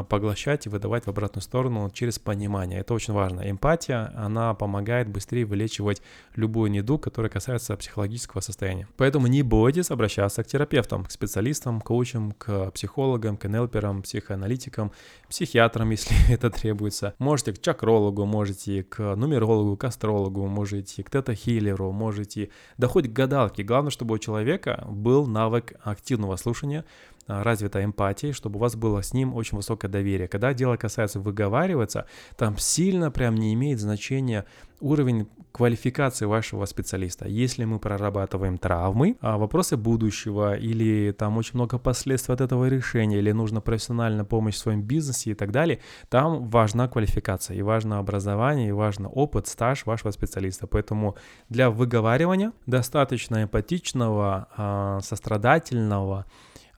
Speaker 1: поглощать и выдавать в обратную сторону через понимание. Это очень важно. Эмпатия, она помогает быстрее вылечивать любую неду, которая касается психологического состояния. Поэтому не бойтесь обращаться к терапевтам, к специалистам, коучам, к психологам, к НЛПерам, психоаналитикам, психиатрам, если это требуется. Можете к чакрологу, можете к нумерологу, к астрологу, можете к тета-хиллеру, можете да хоть к гадалке. Главное, чтобы у человека был навык активного слушания, а, развита эмпатия, чтобы у вас было с ним очень высокое доверие. Когда дело касается выговариваться, там сильно прям не имеет значения уровень квалификации вашего специалиста. Если мы прорабатываем травмы, а вопросы будущего или там очень много последствий от этого решения, или нужна профессиональная помощь в своем бизнесе и так далее, там важна квалификация, и важно образование, и важно опыт, стаж вашего специалиста. Поэтому для выговаривания достаточно эмпатичного, а, сострадательного,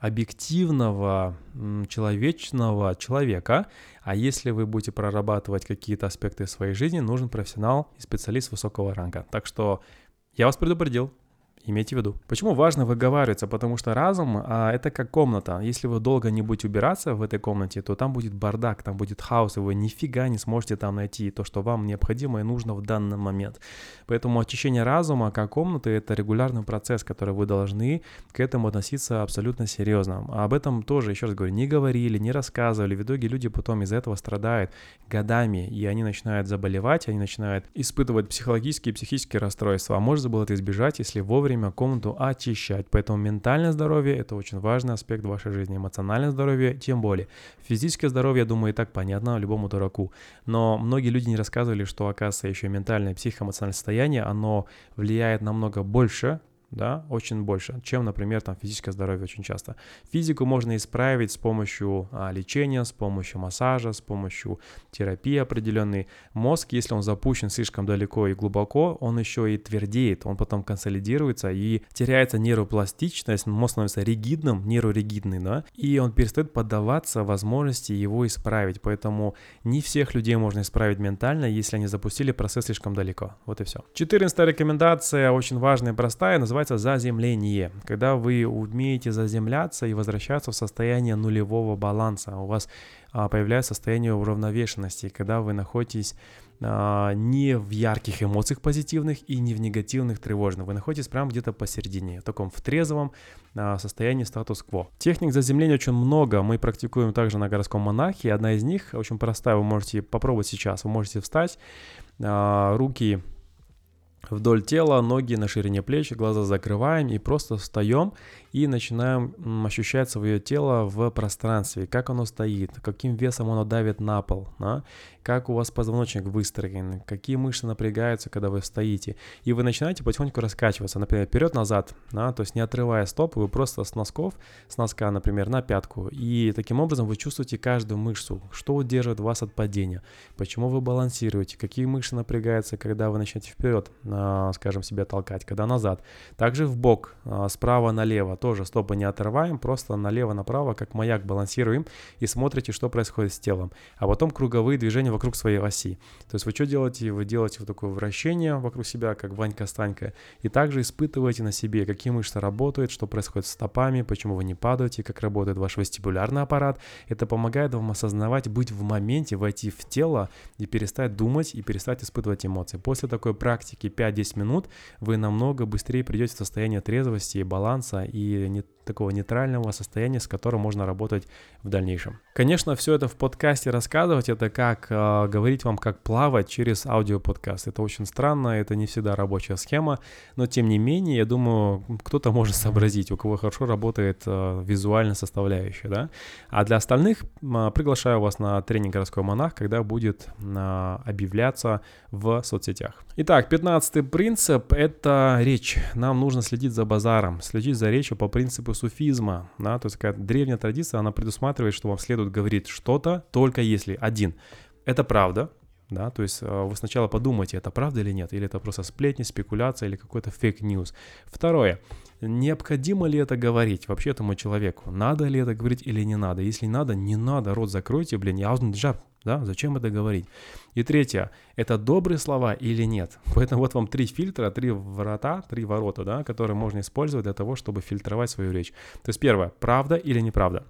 Speaker 1: объективного, человечного человека. А если вы будете прорабатывать какие-то аспекты своей жизни, нужен профессионал и специалист высокого ранга. Так что я вас предупредил, имейте в виду. Почему важно выговариваться? Потому что разум а, это как комната. Если вы долго не будете убираться в этой комнате, то там будет бардак, там будет хаос, и вы нифига не сможете там найти то, что вам необходимо и нужно в данный момент. Поэтому очищение разума как комнаты это регулярный процесс, который вы должны к этому относиться абсолютно серьезно. А об этом тоже, еще раз говорю, не говорили, не рассказывали. В итоге люди потом из-за этого страдают годами, и они начинают заболевать, они начинают испытывать психологические и психические расстройства. А можно было это избежать, если вовремя время комнату очищать. Поэтому ментальное здоровье – это очень важный аспект вашей жизни. Эмоциональное здоровье – тем более. Физическое здоровье, я думаю, и так понятно любому дураку. Но многие люди не рассказывали, что, оказывается, еще ментальное, психоэмоциональное состояние, оно влияет намного больше да, очень больше, чем, например, там физическое здоровье очень часто. Физику можно исправить с помощью а, лечения, с помощью массажа, с помощью терапии определенной. Мозг, если он запущен слишком далеко и глубоко, он еще и твердеет, он потом консолидируется и теряется нейропластичность, мозг становится ригидным, нейроригидный, да, и он перестает поддаваться возможности его исправить. Поэтому не всех людей можно исправить ментально, если они запустили процесс слишком далеко. Вот и все. Четырнадцатая рекомендация, очень важная и простая, называется называется заземление. Когда вы умеете заземляться и возвращаться в состояние нулевого баланса, у вас а, появляется состояние уравновешенности, когда вы находитесь а, не в ярких эмоциях позитивных и не в негативных тревожных. Вы находитесь прямо где-то посередине, в таком в трезвом а, состоянии статус-кво. Техник заземления очень много, мы практикуем также на городском монахе. Одна из них очень простая, вы можете попробовать сейчас. Вы можете встать, руки вдоль тела, ноги на ширине плеч, глаза закрываем и просто встаем и начинаем ощущать свое тело в пространстве, как оно стоит, каким весом оно давит на пол, да? как у вас позвоночник выстроен, какие мышцы напрягаются, когда вы стоите. И вы начинаете потихоньку раскачиваться, например, вперед-назад, да? то есть не отрывая стоп, вы просто с носков, с носка, например, на пятку. И таким образом вы чувствуете каждую мышцу, что удерживает вас от падения, почему вы балансируете, какие мышцы напрягаются, когда вы начнете вперед, а, скажем, себя толкать, когда назад. Также в бок, а, справа налево, тоже стопы не отрываем, просто налево-направо, как маяк балансируем и смотрите, что происходит с телом. А потом круговые движения вокруг своей оси. То есть вы что делаете? Вы делаете вот такое вращение вокруг себя, как Ванька-Станька, и также испытываете на себе, какие мышцы работают, что происходит с стопами, почему вы не падаете, как работает ваш вестибулярный аппарат. Это помогает вам осознавать, быть в моменте, войти в тело и перестать думать и перестать испытывать эмоции. После такой практики 5-10 минут вы намного быстрее придете в состояние трезвости и баланса и не такого нейтрального состояния, с которым можно работать в дальнейшем. Конечно, все это в подкасте рассказывать, это как э, говорить вам, как плавать через аудиоподкаст. Это очень странно, это не всегда рабочая схема, но тем не менее, я думаю, кто-то может сообразить, у кого хорошо работает э, визуальная составляющая, да. А для остальных э, приглашаю вас на тренинг «Городской монах», когда будет э, объявляться в соцсетях. Итак, 15 принцип — это речь. Нам нужно следить за базаром, следить за речью по принципу суфизма, да, то есть какая древняя традиция, она предусматривает, что вам следует говорить что-то, только если, один, это правда, да, то есть э, вы сначала подумайте, это правда или нет, или это просто сплетни, спекуляция или какой-то fake news. Второе, необходимо ли это говорить вообще этому человеку, надо ли это говорить или не надо, если надо, не надо, рот закройте, блин, я джаб, да, зачем это говорить? И третье, это добрые слова или нет? Поэтому вот вам три фильтра, три врата, три ворота, да, которые можно использовать для того, чтобы фильтровать свою речь. То есть первое, правда или неправда?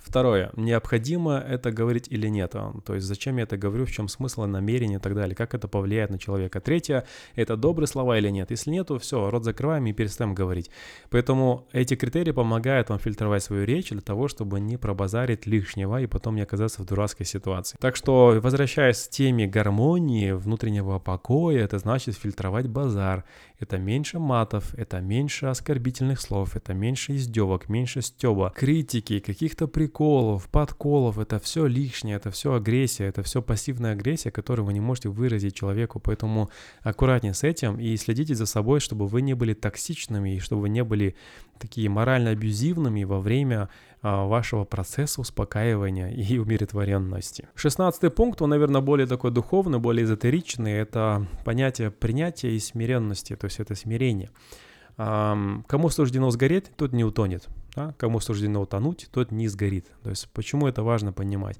Speaker 1: Второе. Необходимо это говорить или нет? То есть зачем я это говорю, в чем смысл, намерение и так далее, как это повлияет на человека. Третье. Это добрые слова или нет? Если нету, все, рот закрываем и перестаем говорить. Поэтому эти критерии помогают вам фильтровать свою речь для того, чтобы не пробазарить лишнего и потом не оказаться в дурацкой ситуации. Так что, возвращаясь к теме гармонии, внутреннего покоя, это значит фильтровать базар. Это меньше матов, это меньше оскорбительных слов, это меньше издевок, меньше стеба, критики, каких-то приколов, подколов, это все лишнее, это все агрессия, это все пассивная агрессия, которую вы не можете выразить человеку, поэтому аккуратнее с этим и следите за собой, чтобы вы не были токсичными и чтобы вы не были такие морально абьюзивными во время а, вашего процесса успокаивания и умиротворенности. Шестнадцатый пункт, он, наверное, более такой духовный, более эзотеричный, это понятие принятия и смиренности, то есть это смирение. Кому суждено сгореть, тот не утонет. Да? Кому суждено утонуть, тот не сгорит. То есть почему это важно понимать?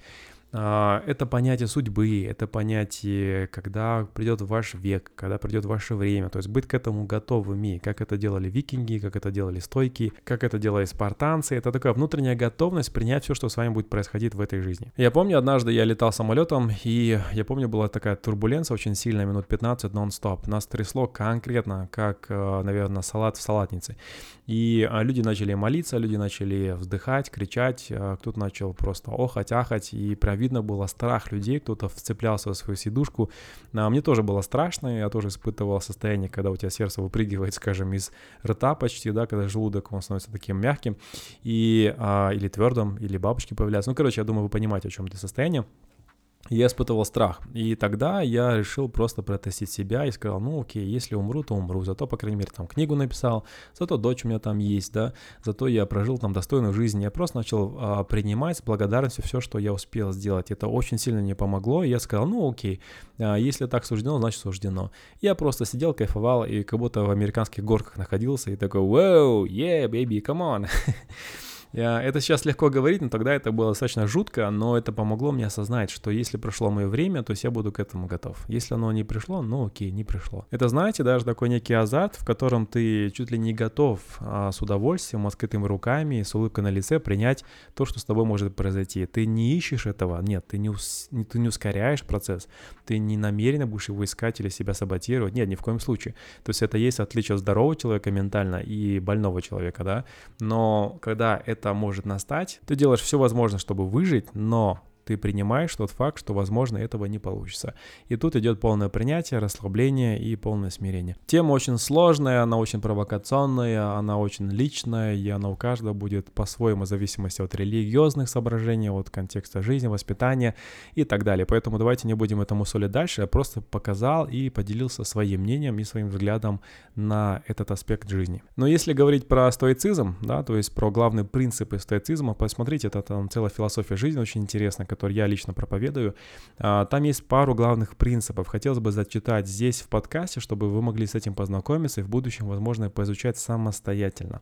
Speaker 1: А, это понятие судьбы, это понятие, когда придет ваш век, когда придет ваше время, то есть быть к этому готовыми, как это делали викинги, как это делали стойки, как это делали спартанцы, это такая внутренняя готовность принять все, что с вами будет происходить в этой жизни. Я помню, однажды я летал самолетом, и я помню, была такая турбуленция очень сильная, минут 15 нон-стоп, нас трясло конкретно, как, э, наверное, салат в салатнице, и а, люди начали молиться, люди начали вздыхать, кричать, э, кто-то начал просто охать, ахать, и прям видно было страх людей, кто-то вцеплялся в свою сидушку. А мне тоже было страшно, я тоже испытывал состояние, когда у тебя сердце выпрыгивает, скажем, из рта почти, да, когда желудок, он становится таким мягким, и, а, или твердым, или бабочки появляются. Ну, короче, я думаю, вы понимаете, о чем это состояние я испытывал страх. И тогда я решил просто протестить себя и сказал, ну окей, если умру, то умру. Зато, по крайней мере, там книгу написал, зато дочь у меня там есть, да, зато я прожил там достойную жизнь. Я просто начал а, принимать с благодарностью все, что я успел сделать. Это очень сильно мне помогло. И я сказал, ну окей, а, если так суждено, значит суждено. Я просто сидел, кайфовал и как будто в американских горках находился и такой, вау, yeah, baby, come on. Это сейчас легко говорить, но тогда это было достаточно жутко, но это помогло мне осознать, что если прошло мое время, то есть я буду к этому готов. Если оно не пришло, ну окей, не пришло. Это, знаете, даже такой некий азарт, в котором ты чуть ли не готов а, с удовольствием, открытыми руками, с улыбкой на лице принять то, что с тобой может произойти. Ты не ищешь этого, нет, ты не, ус, ты не ускоряешь процесс, ты не намеренно будешь его искать или себя саботировать, нет, ни в коем случае. То есть это есть отличие здорового человека ментально и больного человека, да, но когда это это может настать, ты делаешь все возможное, чтобы выжить, но ты принимаешь тот факт, что, возможно, этого не получится. И тут идет полное принятие, расслабление и полное смирение. Тема очень сложная, она очень провокационная, она очень личная, и она у каждого будет по-своему, в зависимости от религиозных соображений, от контекста жизни, воспитания и так далее. Поэтому давайте не будем этому солить дальше, я просто показал и поделился своим мнением и своим взглядом на этот аспект жизни. Но если говорить про стоицизм, да, то есть про главные принципы стоицизма, посмотрите, это там целая философия жизни очень интересная, которую я лично проповедую. А, там есть пару главных принципов. Хотелось бы зачитать здесь в подкасте, чтобы вы могли с этим познакомиться и в будущем, возможно, поизучать самостоятельно.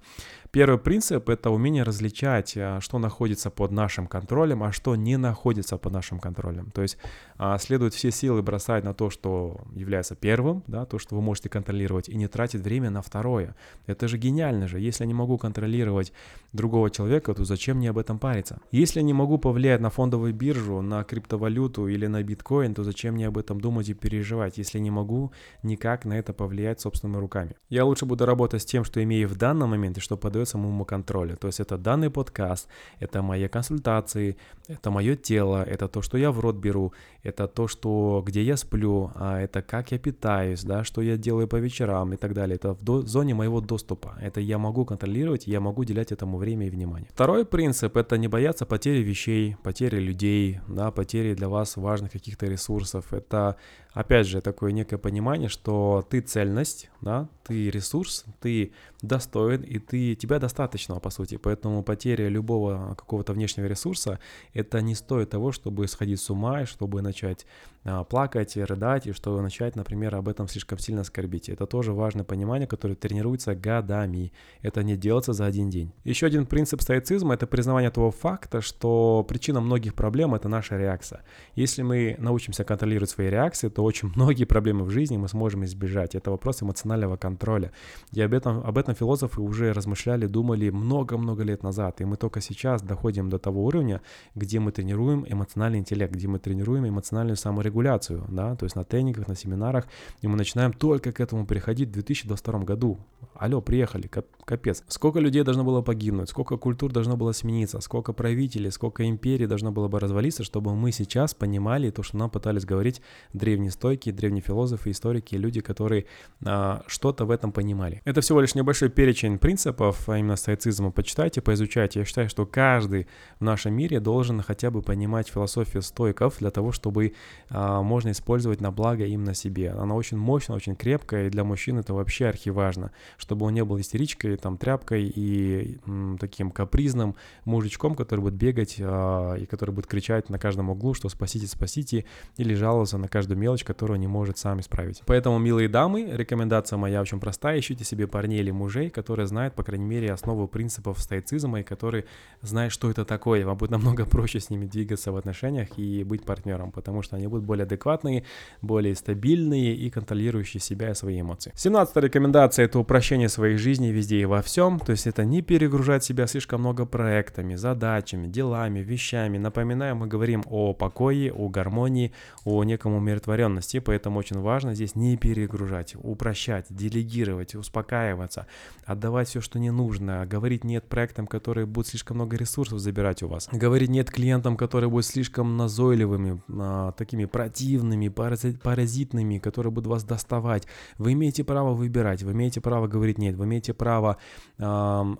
Speaker 1: Первый принцип — это умение различать, а, что находится под нашим контролем, а что не находится под нашим контролем. То есть а, следует все силы бросать на то, что является первым, да, то, что вы можете контролировать, и не тратить время на второе. Это же гениально же. Если я не могу контролировать другого человека, то зачем мне об этом париться? Если я не могу повлиять на фондовую биржу, на криптовалюту или на биткоин, то зачем мне об этом думать и переживать, если не могу никак на это повлиять собственными руками? Я лучше буду работать с тем, что имею в данный момент и что подается моему контролю. То есть это данный подкаст, это мои консультации, это мое тело, это то, что я в рот беру, это то, что где я сплю, а это как я питаюсь, да, что я делаю по вечерам и так далее. Это в до- зоне моего доступа. Это я могу контролировать, я могу уделять этому время и внимание. Второй принцип — это не бояться потери вещей, потери людей, да, потери для вас важных каких-то ресурсов. Это опять же, такое некое понимание, что ты цельность, да, ты ресурс, ты достоин, и ты, тебя достаточно, по сути. Поэтому потеря любого какого-то внешнего ресурса, это не стоит того, чтобы сходить с ума, и чтобы начать а, плакать и рыдать, и чтобы начать, например, об этом слишком сильно скорбить. Это тоже важное понимание, которое тренируется годами. Это не делается за один день. Еще один принцип стоицизма — это признавание того факта, что причина многих проблем — это наша реакция. Если мы научимся контролировать свои реакции, то очень многие проблемы в жизни мы сможем избежать. Это вопрос эмоционального контроля. И об этом, об этом философы уже размышляли, думали много-много лет назад. И мы только сейчас доходим до того уровня, где мы тренируем эмоциональный интеллект, где мы тренируем эмоциональную саморегуляцию, да, то есть на тренингах, на семинарах, и мы начинаем только к этому приходить в 2022 году. Алло, приехали, капец. Сколько людей должно было погибнуть, сколько культур должно было смениться, сколько правителей, сколько империй должно было бы развалиться, чтобы мы сейчас понимали то, что нам пытались говорить древние стойкие, древние философы, историки, люди, которые а, что-то в этом понимали. Это всего лишь небольшой перечень принципов, а именно стоицизма. Почитайте, поизучайте. Я считаю, что каждый в нашем мире должен хотя бы понимать философию стойков для того, чтобы а, можно использовать на благо именно себе. Она очень мощная, очень крепкая, и для мужчин это вообще архиважно, чтобы он не был истеричкой, там, тряпкой и м, таким капризным мужичком, который будет бегать а, и который будет кричать на каждом углу, что спасите, спасите, или жаловаться на каждую мелочь, которую не может сам исправить. Поэтому, милые дамы, рекомендация моя очень простая. Ищите себе парней или мужей, которые знают, по крайней мере, основу принципов стоицизма и которые знают, что это такое. Вам будет намного проще с ними двигаться в отношениях и быть партнером, потому что они будут более адекватные, более стабильные и контролирующие себя и свои эмоции. 17 рекомендация — это упрощение своей жизни везде и во всем. То есть это не перегружать себя слишком много проектами, задачами, делами, вещами. Напоминаю, мы говорим о покое, о гармонии, о неком умиротворенности, поэтому очень важно здесь не перегружать, упрощать, делегировать, успокаиваться, отдавать все, что не нужно, говорить нет проектам, которые будут слишком много ресурсов забирать у вас, говорить нет клиентам, которые будут слишком назойливыми, а, такими противными, паразитными, которые будут вас доставать. Вы имеете право выбирать, вы имеете право говорить нет, вы имеете право э,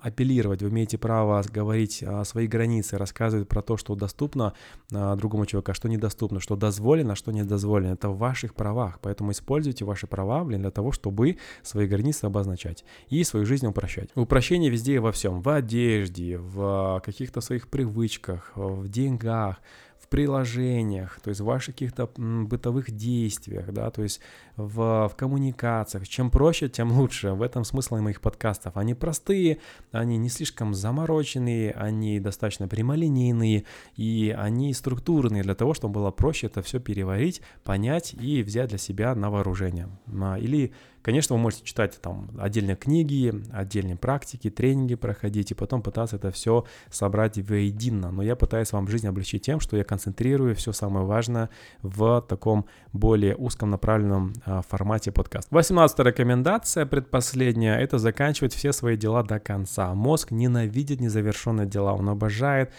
Speaker 1: апеллировать, вы имеете право говорить э, свои границы, рассказывать про то, что доступно другому человеку, а что недоступно, что дозволено, а что не дозволено. Это в ваших правах, поэтому используйте ваши права блин, для того, чтобы свои границы обозначать и свою жизнь упрощать. Упрощение везде и во всем, в одежде, в каких-то своих привычках, в деньгах, в приложениях, то есть в ваших каких-то бытовых действиях, да, то есть в, в коммуникациях. Чем проще, тем лучше. В этом смысл моих подкастов. Они простые, они не слишком замороченные, они достаточно прямолинейные, и они структурные для того, чтобы было проще это все переварить, понять и взять для себя на вооружение. Или Конечно, вы можете читать там отдельные книги, отдельные практики, тренинги проходить и потом пытаться это все собрать воедино. Но я пытаюсь вам жизнь облегчить тем, что я концентрирую все самое важное в таком более узком направленном а, формате подкаста. 18 рекомендация, предпоследняя, это заканчивать все свои дела до конца. Мозг ненавидит незавершенные дела, он обожает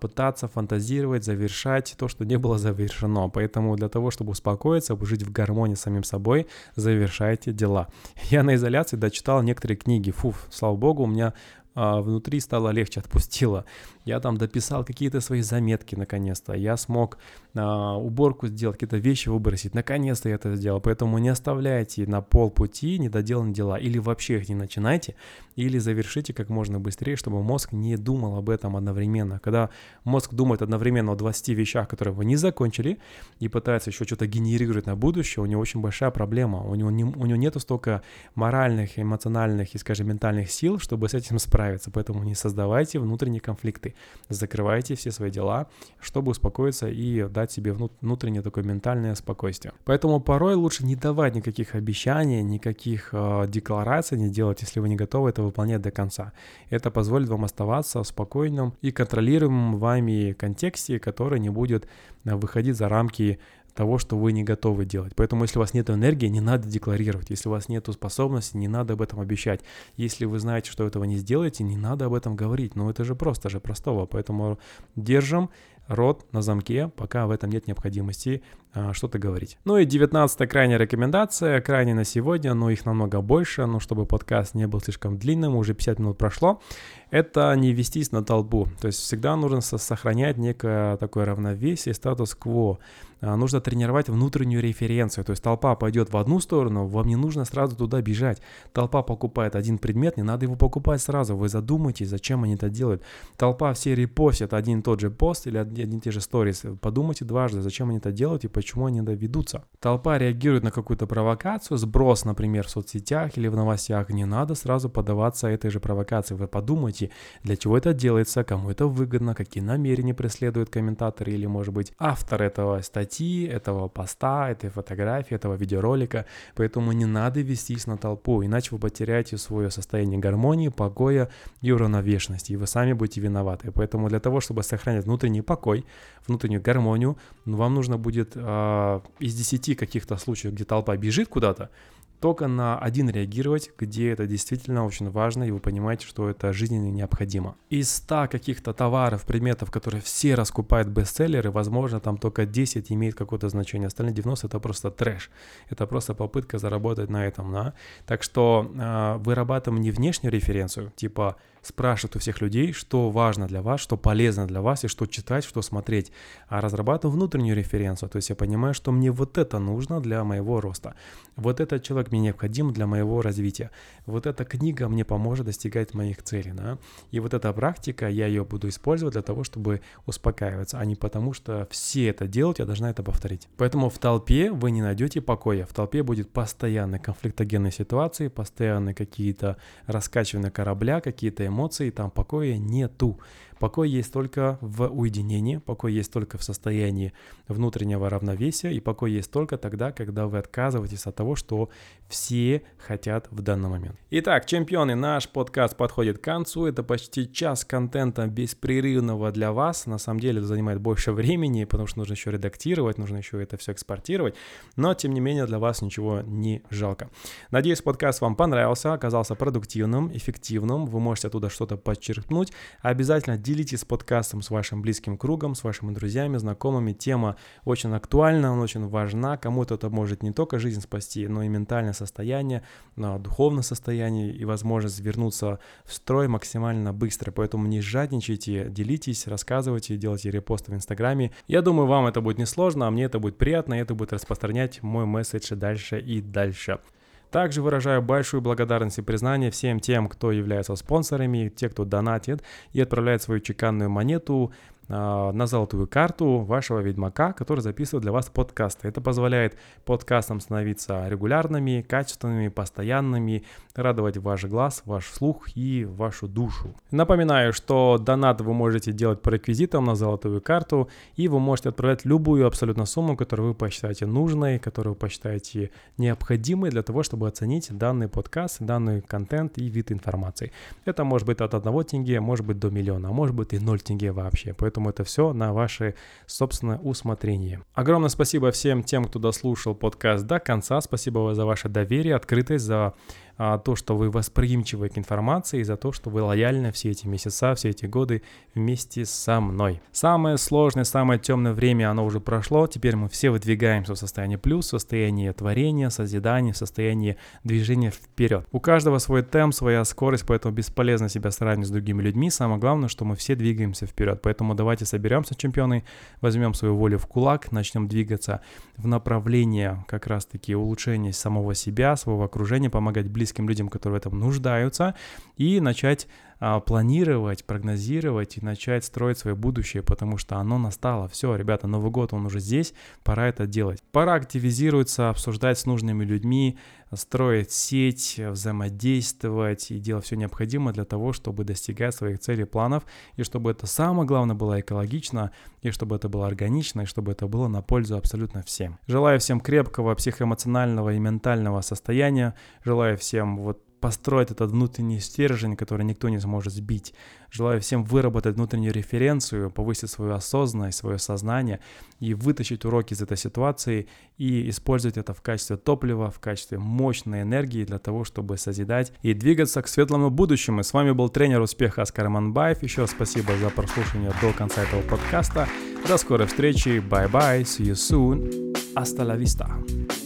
Speaker 1: пытаться фантазировать, завершать то, что не было завершено. Поэтому для того, чтобы успокоиться, жить в гармонии с самим собой, завершайте дела. Я на изоляции дочитал некоторые книги. Фу, слава богу, у меня а, внутри стало легче, отпустило. Я там дописал какие-то свои заметки наконец-то. Я смог а, уборку сделать, какие-то вещи выбросить. Наконец-то я это сделал. Поэтому не оставляйте на полпути недоделанные дела. Или вообще их не начинайте, или завершите как можно быстрее, чтобы мозг не думал об этом одновременно. Когда мозг думает одновременно о 20 вещах, которые вы не закончили, и пытается еще что-то генерировать на будущее, у него очень большая проблема. У него, не, у него нету столько моральных, эмоциональных и, скажем, ментальных сил, чтобы с этим справиться. Поэтому не создавайте внутренние конфликты закрывайте все свои дела, чтобы успокоиться и дать себе внутреннее такое ментальное спокойствие. Поэтому порой лучше не давать никаких обещаний, никаких э, деклараций не делать, если вы не готовы это выполнять до конца. Это позволит вам оставаться в спокойном и контролируемом вами контексте, который не будет э, выходить за рамки того, что вы не готовы делать. Поэтому, если у вас нет энергии, не надо декларировать. Если у вас нет способности, не надо об этом обещать. Если вы знаете, что этого не сделаете, не надо об этом говорить. Ну, это же просто же простого. Поэтому держим рот на замке, пока в этом нет необходимости а, что-то говорить. Ну и 19 крайняя рекомендация, крайне на сегодня, но их намного больше, но чтобы подкаст не был слишком длинным, уже 50 минут прошло, это не вестись на толпу. То есть всегда нужно сохранять некое такое равновесие, статус-кво. А, нужно тренировать внутреннюю референцию. То есть толпа пойдет в одну сторону, вам не нужно сразу туда бежать. Толпа покупает один предмет, не надо его покупать сразу. Вы задумайтесь, зачем они это делают. Толпа все репостят один и тот же пост или один и те же сторис. Подумайте дважды, зачем они это делают и почему они это ведутся. Толпа реагирует на какую-то провокацию, сброс, например, в соцсетях или в новостях. Не надо сразу подаваться этой же провокации. Вы подумайте, для чего это делается, кому это выгодно, какие намерения преследуют комментаторы или, может быть, автор этого статьи статьи, этого поста, этой фотографии, этого видеоролика. Поэтому не надо вестись на толпу, иначе вы потеряете свое состояние гармонии, покоя и уравновешенности, и вы сами будете виноваты. Поэтому для того, чтобы сохранять внутренний покой, внутреннюю гармонию, вам нужно будет э, из 10 каких-то случаев, где толпа бежит куда-то, только на один реагировать, где это действительно очень важно, и вы понимаете, что это жизненно необходимо. Из 100 каких-то товаров, предметов, которые все раскупают бестселлеры, возможно, там только 10 имеет какое-то значение, остальные 90 это просто трэш. Это просто попытка заработать на этом, да. Так что э, вырабатываем не внешнюю референцию, типа спрашивать у всех людей, что важно для вас, что полезно для вас и что читать, что смотреть, а разрабатываю внутреннюю референцию, то есть я понимаю, что мне вот это нужно для моего роста, вот этот человек мне необходим для моего развития, вот эта книга мне поможет достигать моих целей, да? и вот эта практика, я ее буду использовать для того, чтобы успокаиваться, а не потому, что все это делают, я должна это повторить. Поэтому в толпе вы не найдете покоя, в толпе будет постоянно конфликтогенные ситуации, постоянно какие-то раскачивания корабля, какие-то эмоции, эмоций, там покоя нету. Покой есть только в уединении, покой есть только в состоянии внутреннего равновесия, и покой есть только тогда, когда вы отказываетесь от того, что все хотят в данный момент. Итак, чемпионы, наш подкаст подходит к концу. Это почти час контента беспрерывного для вас. На самом деле это занимает больше времени, потому что нужно еще редактировать, нужно еще это все экспортировать. Но, тем не менее, для вас ничего не жалко. Надеюсь, подкаст вам понравился, оказался продуктивным, эффективным. Вы можете оттуда что-то подчеркнуть. Обязательно делитесь подкастом с вашим близким кругом, с вашими друзьями, знакомыми. Тема очень актуальна, она очень важна. Кому-то это может не только жизнь спасти, но и ментальное состояние, духовное состояние и возможность вернуться в строй максимально быстро. Поэтому не жадничайте, делитесь, рассказывайте, делайте репосты в Инстаграме. Я думаю, вам это будет несложно, а мне это будет приятно, и это будет распространять мой месседж дальше и дальше. Также выражаю большую благодарность и признание всем тем, кто является спонсорами, те, кто донатит и отправляет свою чеканную монету на золотую карту вашего ведьмака, который записывает для вас подкасты. Это позволяет подкастам становиться регулярными, качественными, постоянными, радовать ваш глаз, ваш слух и вашу душу. Напоминаю, что донат вы можете делать по реквизитам на золотую карту, и вы можете отправлять любую абсолютно сумму, которую вы посчитаете нужной, которую вы посчитаете необходимой для того, чтобы оценить данный подкаст, данный контент и вид информации. Это может быть от 1 тенге, может быть до миллиона, а может быть и 0 тенге вообще. Поэтому поэтому это все на ваше собственное усмотрение. Огромное спасибо всем тем, кто дослушал подкаст до конца. Спасибо за ваше доверие, открытость, за а, то, что вы восприимчивы к информации, и за то, что вы лояльны все эти месяца, все эти годы вместе со мной. Самое сложное, самое темное время, оно уже прошло, теперь мы все выдвигаемся в состояние плюс, в состояние творения, созидания, в состоянии движения вперед. У каждого свой темп, своя скорость, поэтому бесполезно себя сравнивать с другими людьми. Самое главное, что мы все двигаемся вперед. Поэтому давайте соберемся, чемпионы, возьмем свою волю в кулак, начнем двигаться в направлении как раз-таки улучшения самого себя, своего окружения, помогать близким людям, которые в этом нуждаются, и начать а, планировать, прогнозировать и начать строить свое будущее, потому что оно настало. Все, ребята, Новый год, он уже здесь, пора это делать. Пора активизироваться, обсуждать с нужными людьми, строить сеть, взаимодействовать и делать все необходимое для того, чтобы достигать своих целей, планов, и чтобы это самое главное было экологично, и чтобы это было органично, и чтобы это было на пользу абсолютно всем. Желаю всем крепкого психоэмоционального и ментального состояния, желаю всем вот построить этот внутренний стержень, который никто не сможет сбить. Желаю всем выработать внутреннюю референцию, повысить свою осознанность, свое сознание и вытащить уроки из этой ситуации и использовать это в качестве топлива, в качестве мощной энергии для того, чтобы созидать и двигаться к светлому будущему. С вами был тренер успеха Оскар Манбаев. Еще спасибо за прослушивание до конца этого подкаста. До скорой встречи. Bye bye. See you soon. Hasta la vista.